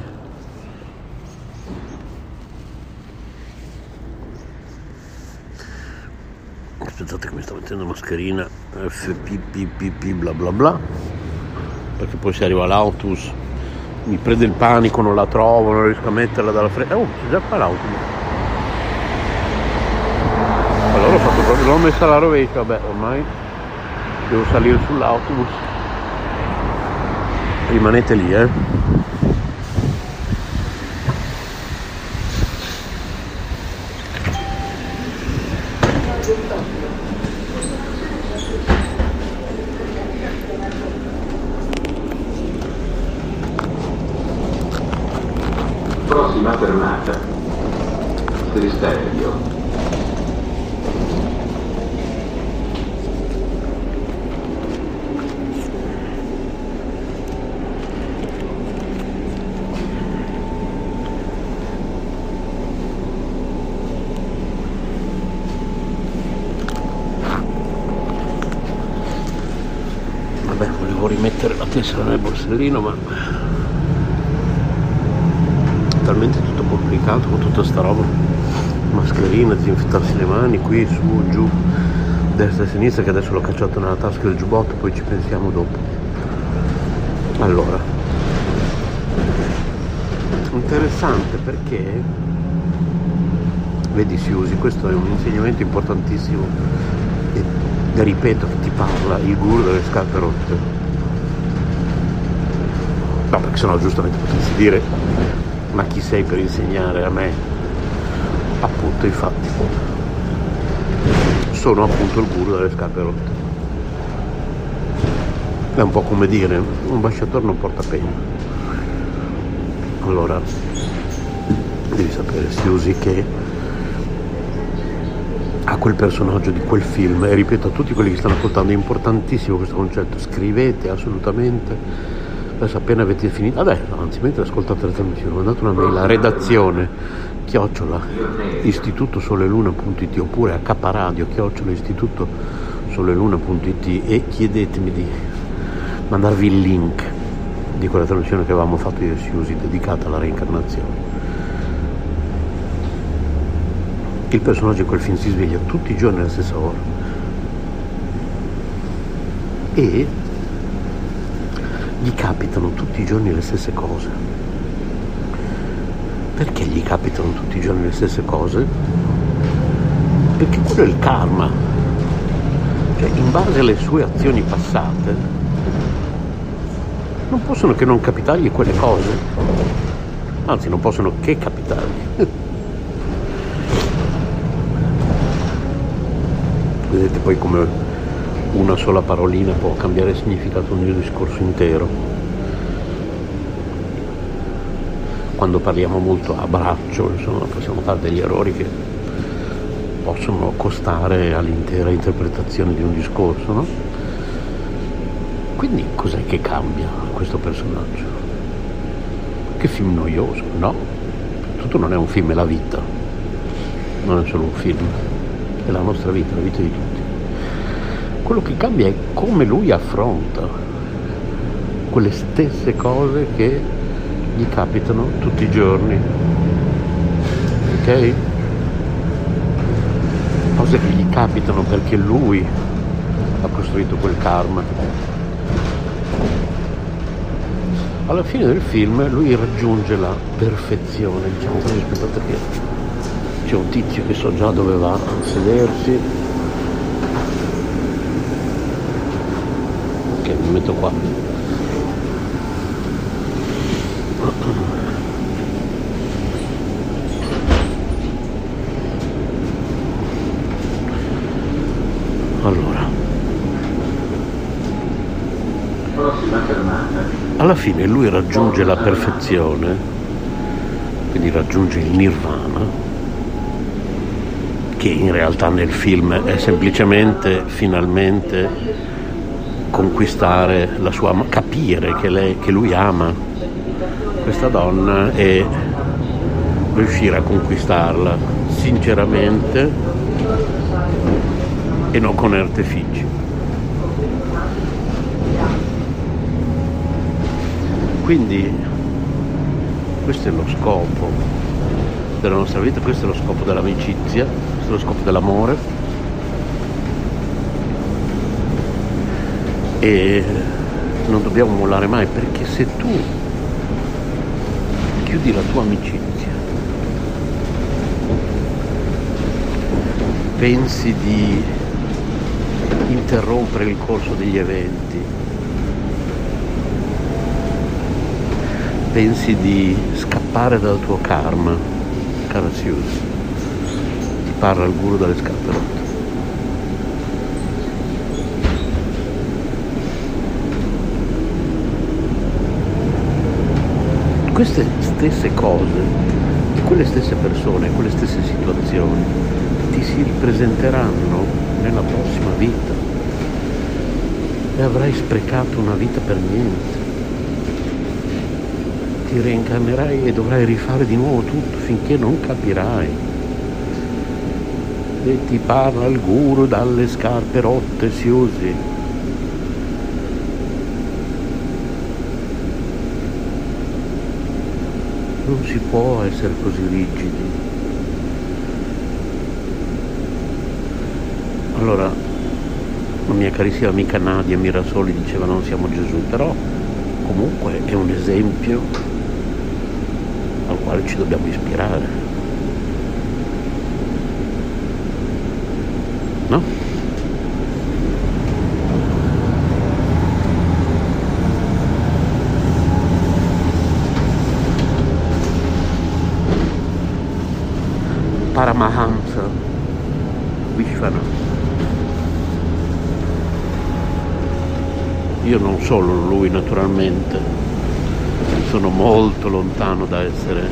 Aspettate che mi sto mettendo mascherina FPPPP bla bla bla perché poi si arriva all'autobus mi prende il panico non la trovo non riesco a metterla dalla fredda oh c'è già qua l'autobus allora ho fatto proprio l'ho messa alla rovescia vabbè ormai devo salire sull'autobus. Rimanete lì eh Prossima fermata. Tristerio. Vabbè, volevo rimettere la tessera nel borsellino, ma è talmente tutto complicato con tutta sta roba. Mascherina, disinfettarsi le mani, qui, su, giù, destra e sinistra, che adesso l'ho cacciato nella tasca del giubbotto, poi ci pensiamo dopo. Allora, interessante perché, vedi Siusi, questo è un insegnamento importantissimo e ripeto che ti parla il guru delle scarpe rotte. No, perché sennò giustamente potresti dire, ma chi sei per insegnare a me? Appunto, infatti, sono appunto il guru delle scarpe rotte. È un po' come dire, un ambasciatore non porta penna. Allora, devi sapere, si usi che a quel personaggio di quel film e ripeto a tutti quelli che stanno ascoltando è importantissimo questo concetto scrivete assolutamente adesso appena avete finito. Adesso anzi mentre ascoltate la trasmissione mandate una mail a redazione chiocciola istitutosoleluna.it oppure a caparadio chiocciola istitutosoleluna.it e chiedetemi di mandarvi il link di quella trasmissione che avevamo fatto io e Siusi dedicata alla reincarnazione. Il personaggio di quel film si sveglia tutti i giorni alla stessa ora. E capitano tutti i giorni le stesse cose. Perché gli capitano tutti i giorni le stesse cose? Perché quello è il karma. Cioè, in base alle sue azioni passate, non possono che non capitargli quelle cose. Anzi, non possono che capitargli. <laughs> vedete poi come una sola parolina può cambiare significato un discorso intero. Quando parliamo molto a braccio, insomma, possiamo fare degli errori che possono costare all'intera interpretazione di un discorso, no? Quindi cos'è che cambia questo personaggio? Che film noioso, no? Tutto non è un film, è la vita, non è solo un film è la nostra vita, la vita di tutti. Quello che cambia è come lui affronta quelle stesse cose che gli capitano tutti i giorni. Ok? Cose che gli capitano perché lui ha costruito quel karma. Alla fine del film lui raggiunge la perfezione, diciamo così, aspettate che c'è un tizio che so già dove va a sedersi mi metto qua. Allora. Alla fine lui raggiunge la perfezione quindi raggiunge il nirvana che in realtà nel film è semplicemente finalmente conquistare la sua capire che, lei, che lui ama questa donna e riuscire a conquistarla sinceramente e non con artifici. Quindi questo è lo scopo della nostra vita, questo è lo scopo dell'amicizia questo è lo scopo dell'amore e non dobbiamo mollare mai perché se tu chiudi la tua amicizia pensi di interrompere il corso degli eventi pensi di scappare dal tuo karma cara Siusi parla il guru dalle scarpe Queste stesse cose, quelle stesse persone, quelle stesse situazioni ti si ripresenteranno nella prossima vita e avrai sprecato una vita per niente. Ti reincarnerai e dovrai rifare di nuovo tutto finché non capirai e ti parla il guru dalle scarpe rotte si usi. Non si può essere così rigidi. Allora, la mia carissima amica Nadia Mirasoli diceva non siamo Gesù, però comunque è un esempio al quale ci dobbiamo ispirare. no? Paramahamsa Vishwanatha. Sono lui naturalmente, sono molto lontano da essere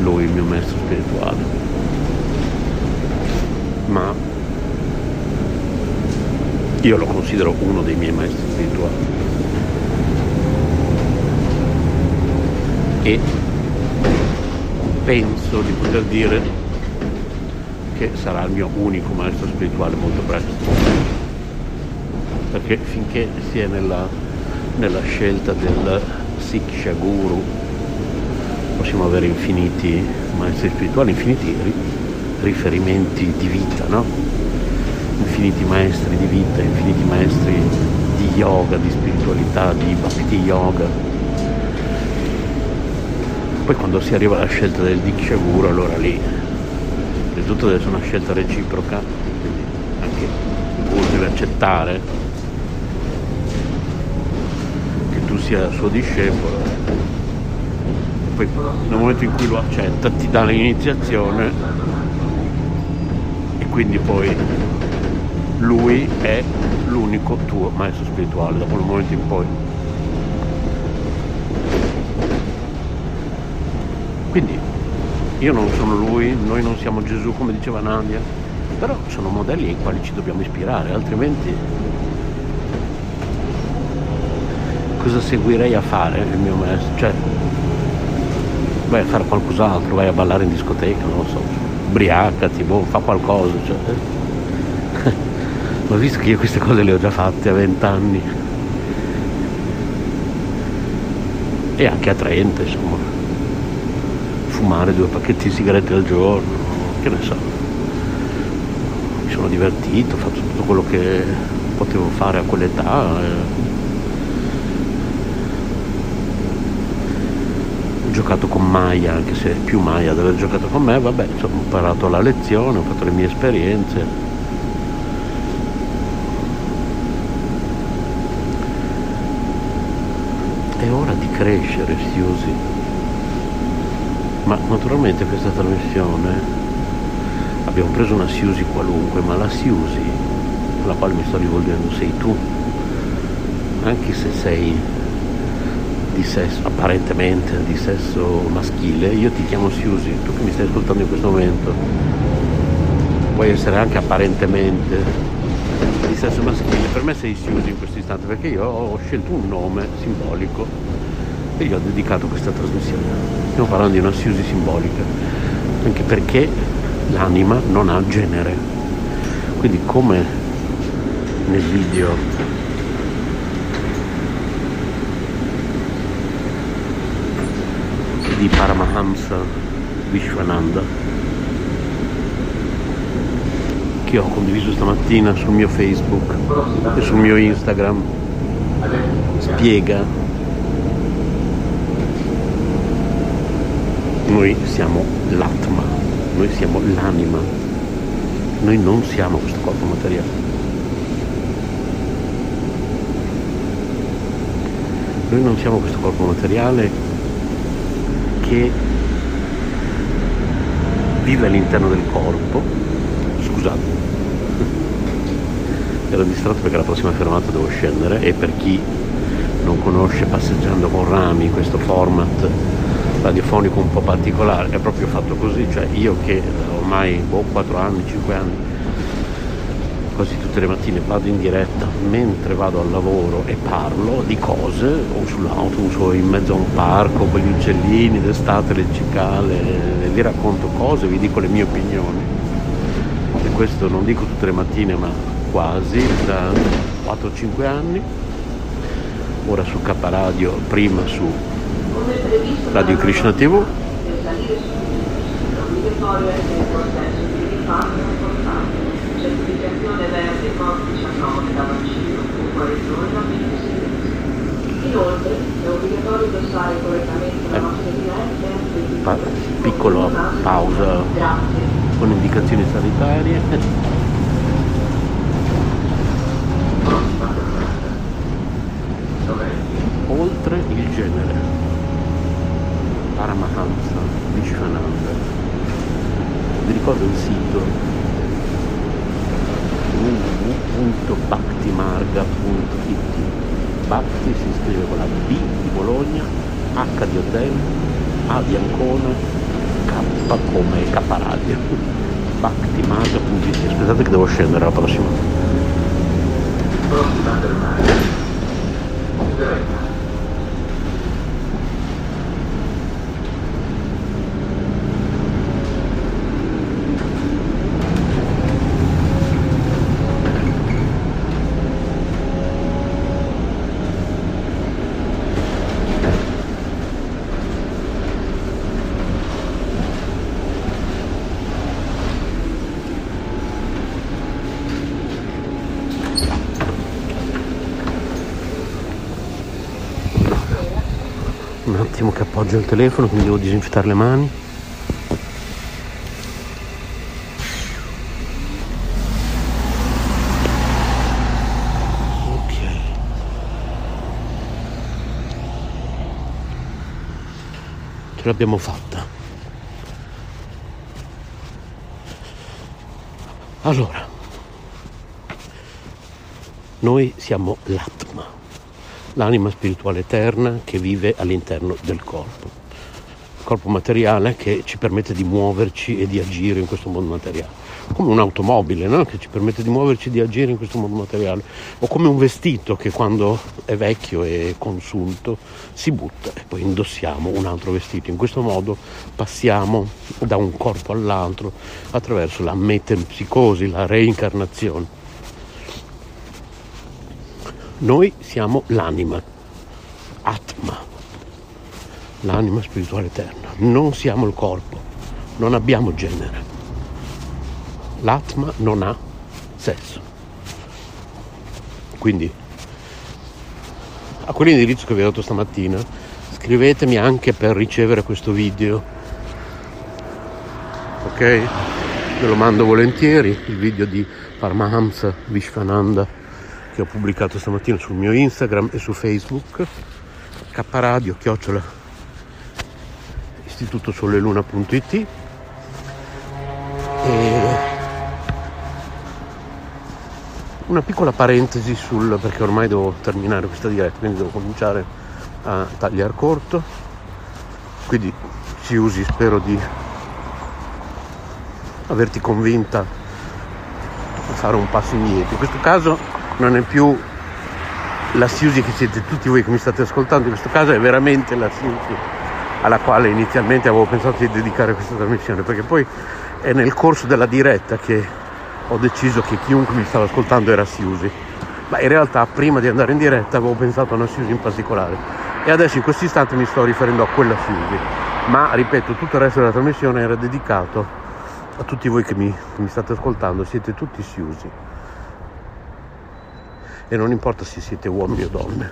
lui il mio maestro spirituale, ma io lo considero uno dei miei maestri spirituali. E penso di poter dire che sarà il mio unico maestro spirituale molto presto perché finché si è nella, nella scelta del Siksha Guru possiamo avere infiniti maestri spirituali, infiniti riferimenti di vita, no? infiniti maestri di vita, infiniti maestri di yoga, di spiritualità, di bhakti yoga. Poi quando si arriva alla scelta del Diksha Guru, allora lì, di tutto deve essere una scelta reciproca, quindi anche il Guru deve accettare sia suo discepolo. Poi nel momento in cui lo accetta ti dà l'iniziazione e quindi poi lui è l'unico tuo maestro spirituale da quel momento in poi. Quindi io non sono lui, noi non siamo Gesù come diceva Nadia, però sono modelli ai quali ci dobbiamo ispirare, altrimenti cosa seguirei a fare il mio maestro? Cioè, vai a fare qualcos'altro, vai a ballare in discoteca, non lo so, ubriacati, boh, fa qualcosa. Cioè. <laughs> Ma visto che io queste cose le ho già fatte a 20 anni e anche a 30, insomma, fumare due pacchetti di sigarette al giorno, che ne so. Mi sono divertito, ho fatto tutto quello che potevo fare a quell'età. Eh giocato con Maya, anche se più Maya ad aver giocato con me, vabbè, insomma, ho imparato la lezione, ho fatto le mie esperienze. È ora di crescere, Siusi. Ma naturalmente questa trasmissione abbiamo preso una Siusi qualunque, ma la Siusi alla quale mi sto rivolgendo sei tu, anche se sei di sesso, apparentemente di sesso maschile, io ti chiamo Siusi, tu che mi stai ascoltando in questo momento, puoi essere anche apparentemente di sesso maschile, per me sei Siusi in questo istante perché io ho scelto un nome simbolico e io ho dedicato questa trasmissione. Stiamo parlando di una Siusi simbolica, anche perché l'anima non ha genere. Quindi come nel video di Paramahamsa Vishwananda che ho condiviso stamattina sul mio Facebook e sul mio Instagram. Spiega noi siamo l'atma noi siamo l'anima noi non siamo questo corpo materiale. Noi non siamo questo corpo materiale che vive all'interno del corpo. Scusate, <laughs> ero distratto perché la prossima fermata devo scendere e per chi non conosce Passeggiando con Rami, questo format radiofonico un po' particolare, è proprio fatto così, cioè io che ormai boh, 4 anni, 5 anni quasi tutte le mattine vado in diretta mentre vado al lavoro e parlo di cose o sull'autobus o in mezzo a un parco con gli uccellini d'estate, le cicale, vi racconto cose, vi dico le mie opinioni. E questo non dico tutte le mattine ma quasi da 4-5 anni. Ora su K Radio, prima su Radio Krishna TV certificazione verde Covid-19 da vaccino da 26 Inoltre è obbligatorio indossare correttamente la mascherina F piccola pausa. Grazie. con indicazioni sanitarie. Oltre il genere. Paramahansa Vishwananda ricordo il sito www.bhaktimarga.it Bhakti si scrive con la B di Bologna, H di Hotel, A di Ancona, K come K Radio. Bhaktimarga.it Aspettate che devo scendere alla prossima. Prossima fermata. Monteretta. Un appoggio il telefono, quindi devo disinfettare le mani. Ok. Ce l'abbiamo fatta. Allora, noi siamo l'Atma l'anima spirituale eterna che vive all'interno del corpo. Il corpo materiale che ci permette di muoverci e di agire in questo mondo materiale. Come un'automobile no? che ci permette di muoverci e di agire in questo mondo materiale. O come un vestito che quando è vecchio e consunto si butta e poi indossiamo un altro vestito. In questo modo passiamo da un corpo all'altro attraverso la metempsicosi, la reincarnazione. Noi siamo l'anima, Atma, l'anima spirituale eterna. Non siamo il corpo, non abbiamo genere. L'Atma non ha sesso. Quindi, a quell'indirizzo che vi ho dato stamattina, scrivetemi anche per ricevere questo video. Ok? Ve lo mando volentieri, il video di Paramahamsa Vishwananda che ho pubblicato stamattina sul mio Instagram e su Facebook, kradio, chiocciola, istitutosoleluna.it e una piccola parentesi sul, perché ormai devo terminare questa diretta, quindi devo cominciare a tagliare corto, quindi si usi, spero di averti convinta a fare un passo indietro. In questo caso non è più la Siusi che siete tutti voi che mi state ascoltando, in questo caso è veramente la Siusi alla quale inizialmente avevo pensato di dedicare questa trasmissione, perché poi è nel corso della diretta che ho deciso che chiunque mi stava ascoltando era Siusi. Ma in realtà prima di andare in diretta avevo pensato a una Siusi in particolare. E adesso in questo istante mi sto riferendo a quella Siusi. Ma ripeto, tutto il resto della trasmissione era dedicato a tutti voi che mi, che mi state ascoltando, siete tutti Siusi e non importa se siete uomini o donne,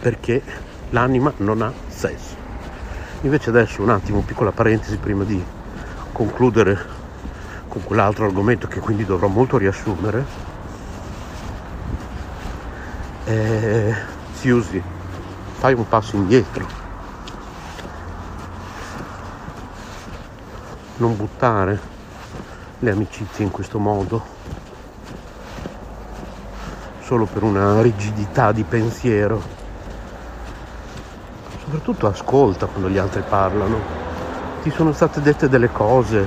perché l'anima non ha sesso. Invece adesso un attimo, piccola parentesi prima di concludere con quell'altro argomento che quindi dovrò molto riassumere. Eh, Siusi, fai un passo indietro. Non buttare le amicizie in questo modo solo per una rigidità di pensiero. Soprattutto ascolta quando gli altri parlano. Ti sono state dette delle cose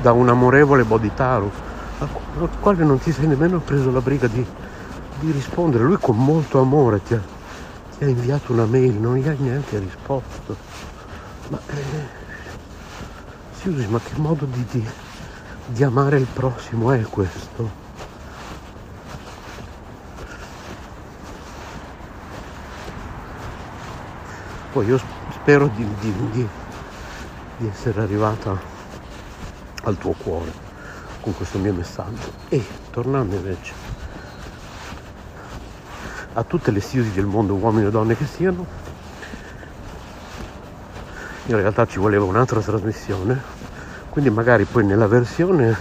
da un amorevole Bodhitaru al quale non ti sei nemmeno preso la briga di, di rispondere. Lui con molto amore ti ha, ti ha, inviato una mail, non gli hai neanche risposto. Ma eh, Siusi, ma che modo di, di, di amare il prossimo è questo? Poi io spero di, di, di, di essere arrivata al tuo cuore con questo mio messaggio. E tornando invece a tutte le siusi del mondo, uomini o donne che siano, in realtà ci voleva un'altra trasmissione, quindi magari poi nella versione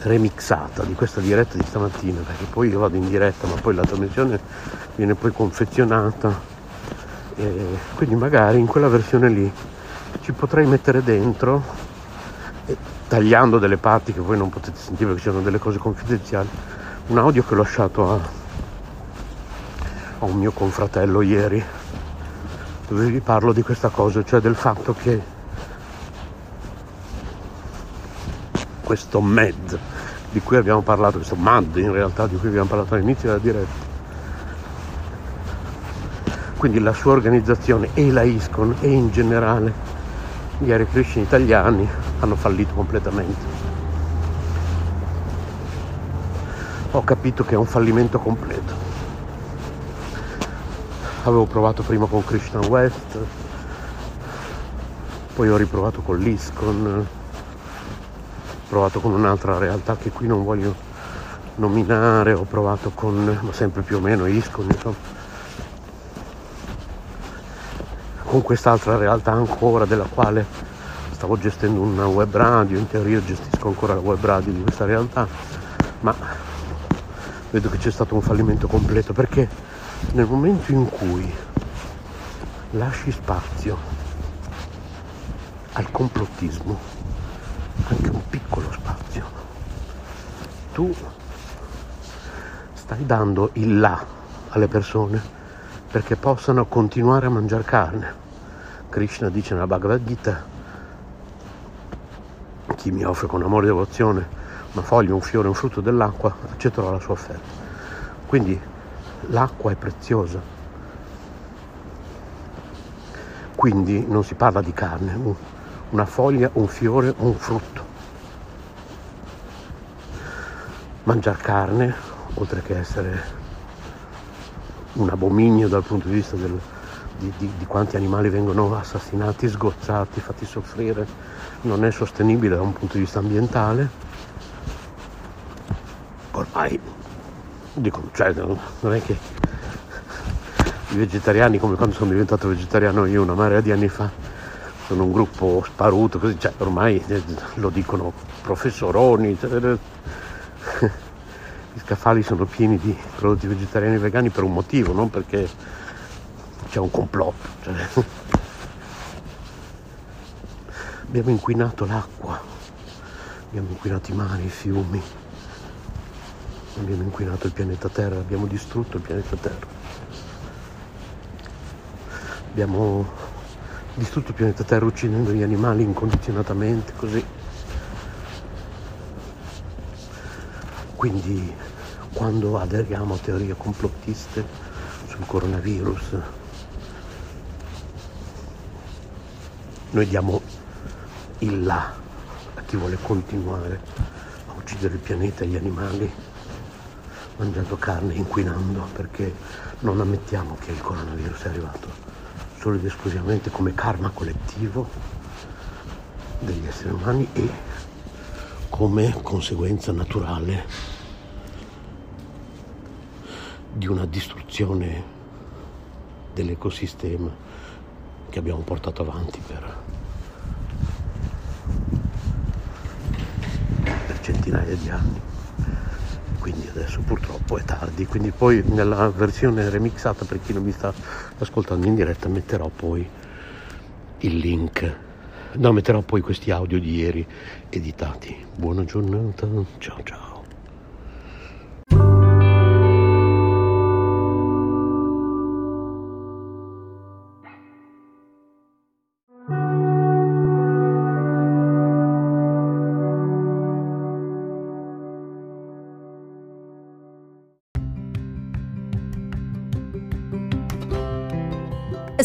remixata di questa diretta di stamattina, perché poi io vado in diretta, ma poi la trasmissione viene poi confezionata e quindi magari in quella versione lì ci potrei mettere dentro e tagliando delle parti che voi non potete sentire perché ci delle cose confidenziali, un audio che ho lasciato a, a un mio confratello ieri, dove vi parlo di questa cosa, cioè del fatto che questo MED di cui abbiamo parlato, questo MAD in realtà di cui abbiamo parlato all'inizio della diretta, quindi la sua organizzazione e la ISCON e in generale gli Krishna italiani hanno fallito completamente. Ho capito che è un fallimento completo. Avevo provato prima con Krishna West, poi ho riprovato con l'ISCON, ho provato con un'altra realtà che qui non voglio nominare, ho provato con, ma sempre più o meno ISCON, insomma con quest'altra realtà ancora della quale stavo gestendo una web radio, in teoria gestisco ancora la web radio di questa realtà, ma vedo che c'è stato un fallimento completo perché nel momento in cui lasci spazio al complottismo, anche un piccolo spazio, tu stai dando il là alle persone perché possano continuare a mangiare carne. Krishna dice nella Bhagavad Gita, chi mi offre con amore e devozione una foglia, un fiore, un frutto dell'acqua, accetterò la sua offerta. Quindi l'acqua è preziosa. Quindi non si parla di carne, una foglia, un fiore, un frutto. Mangiare carne, oltre che essere un abominio dal punto di vista del, di, di, di, quanti animali vengono assassinati, sgozzati, fatti soffrire, non è sostenibile da un punto di vista ambientale. Ormai, dico, cioè, non è che i vegetariani, come quando sono diventato vegetariano io una marea di anni fa, sono un gruppo sparuto, così, cioè, ormai eh, lo dicono professoroni. Cioè, gli scaffali sono pieni di prodotti vegetariani e vegani per un motivo, non perché c'è un complotto. Cioè. Abbiamo inquinato l'acqua, abbiamo inquinato i mari, i fiumi, abbiamo inquinato il pianeta Terra, abbiamo distrutto il pianeta Terra. Abbiamo distrutto il pianeta Terra uccidendo gli animali incondizionatamente, così. Quindi quando aderiamo a teorie complottiste sul coronavirus, noi diamo il là a chi vuole continuare a uccidere il pianeta e gli animali mangiando carne, inquinando, perché non ammettiamo che il coronavirus è arrivato solo ed esclusivamente come karma collettivo degli esseri umani e come conseguenza naturale di una distruzione dell'ecosistema che abbiamo portato avanti per, centinaia di anni. Quindi adesso purtroppo è tardi, quindi poi nella versione remixata per chi non mi sta ascoltando in diretta metterò poi il link. No, metterò poi questi audio di ieri editati. Buona giornata, ciao ciao.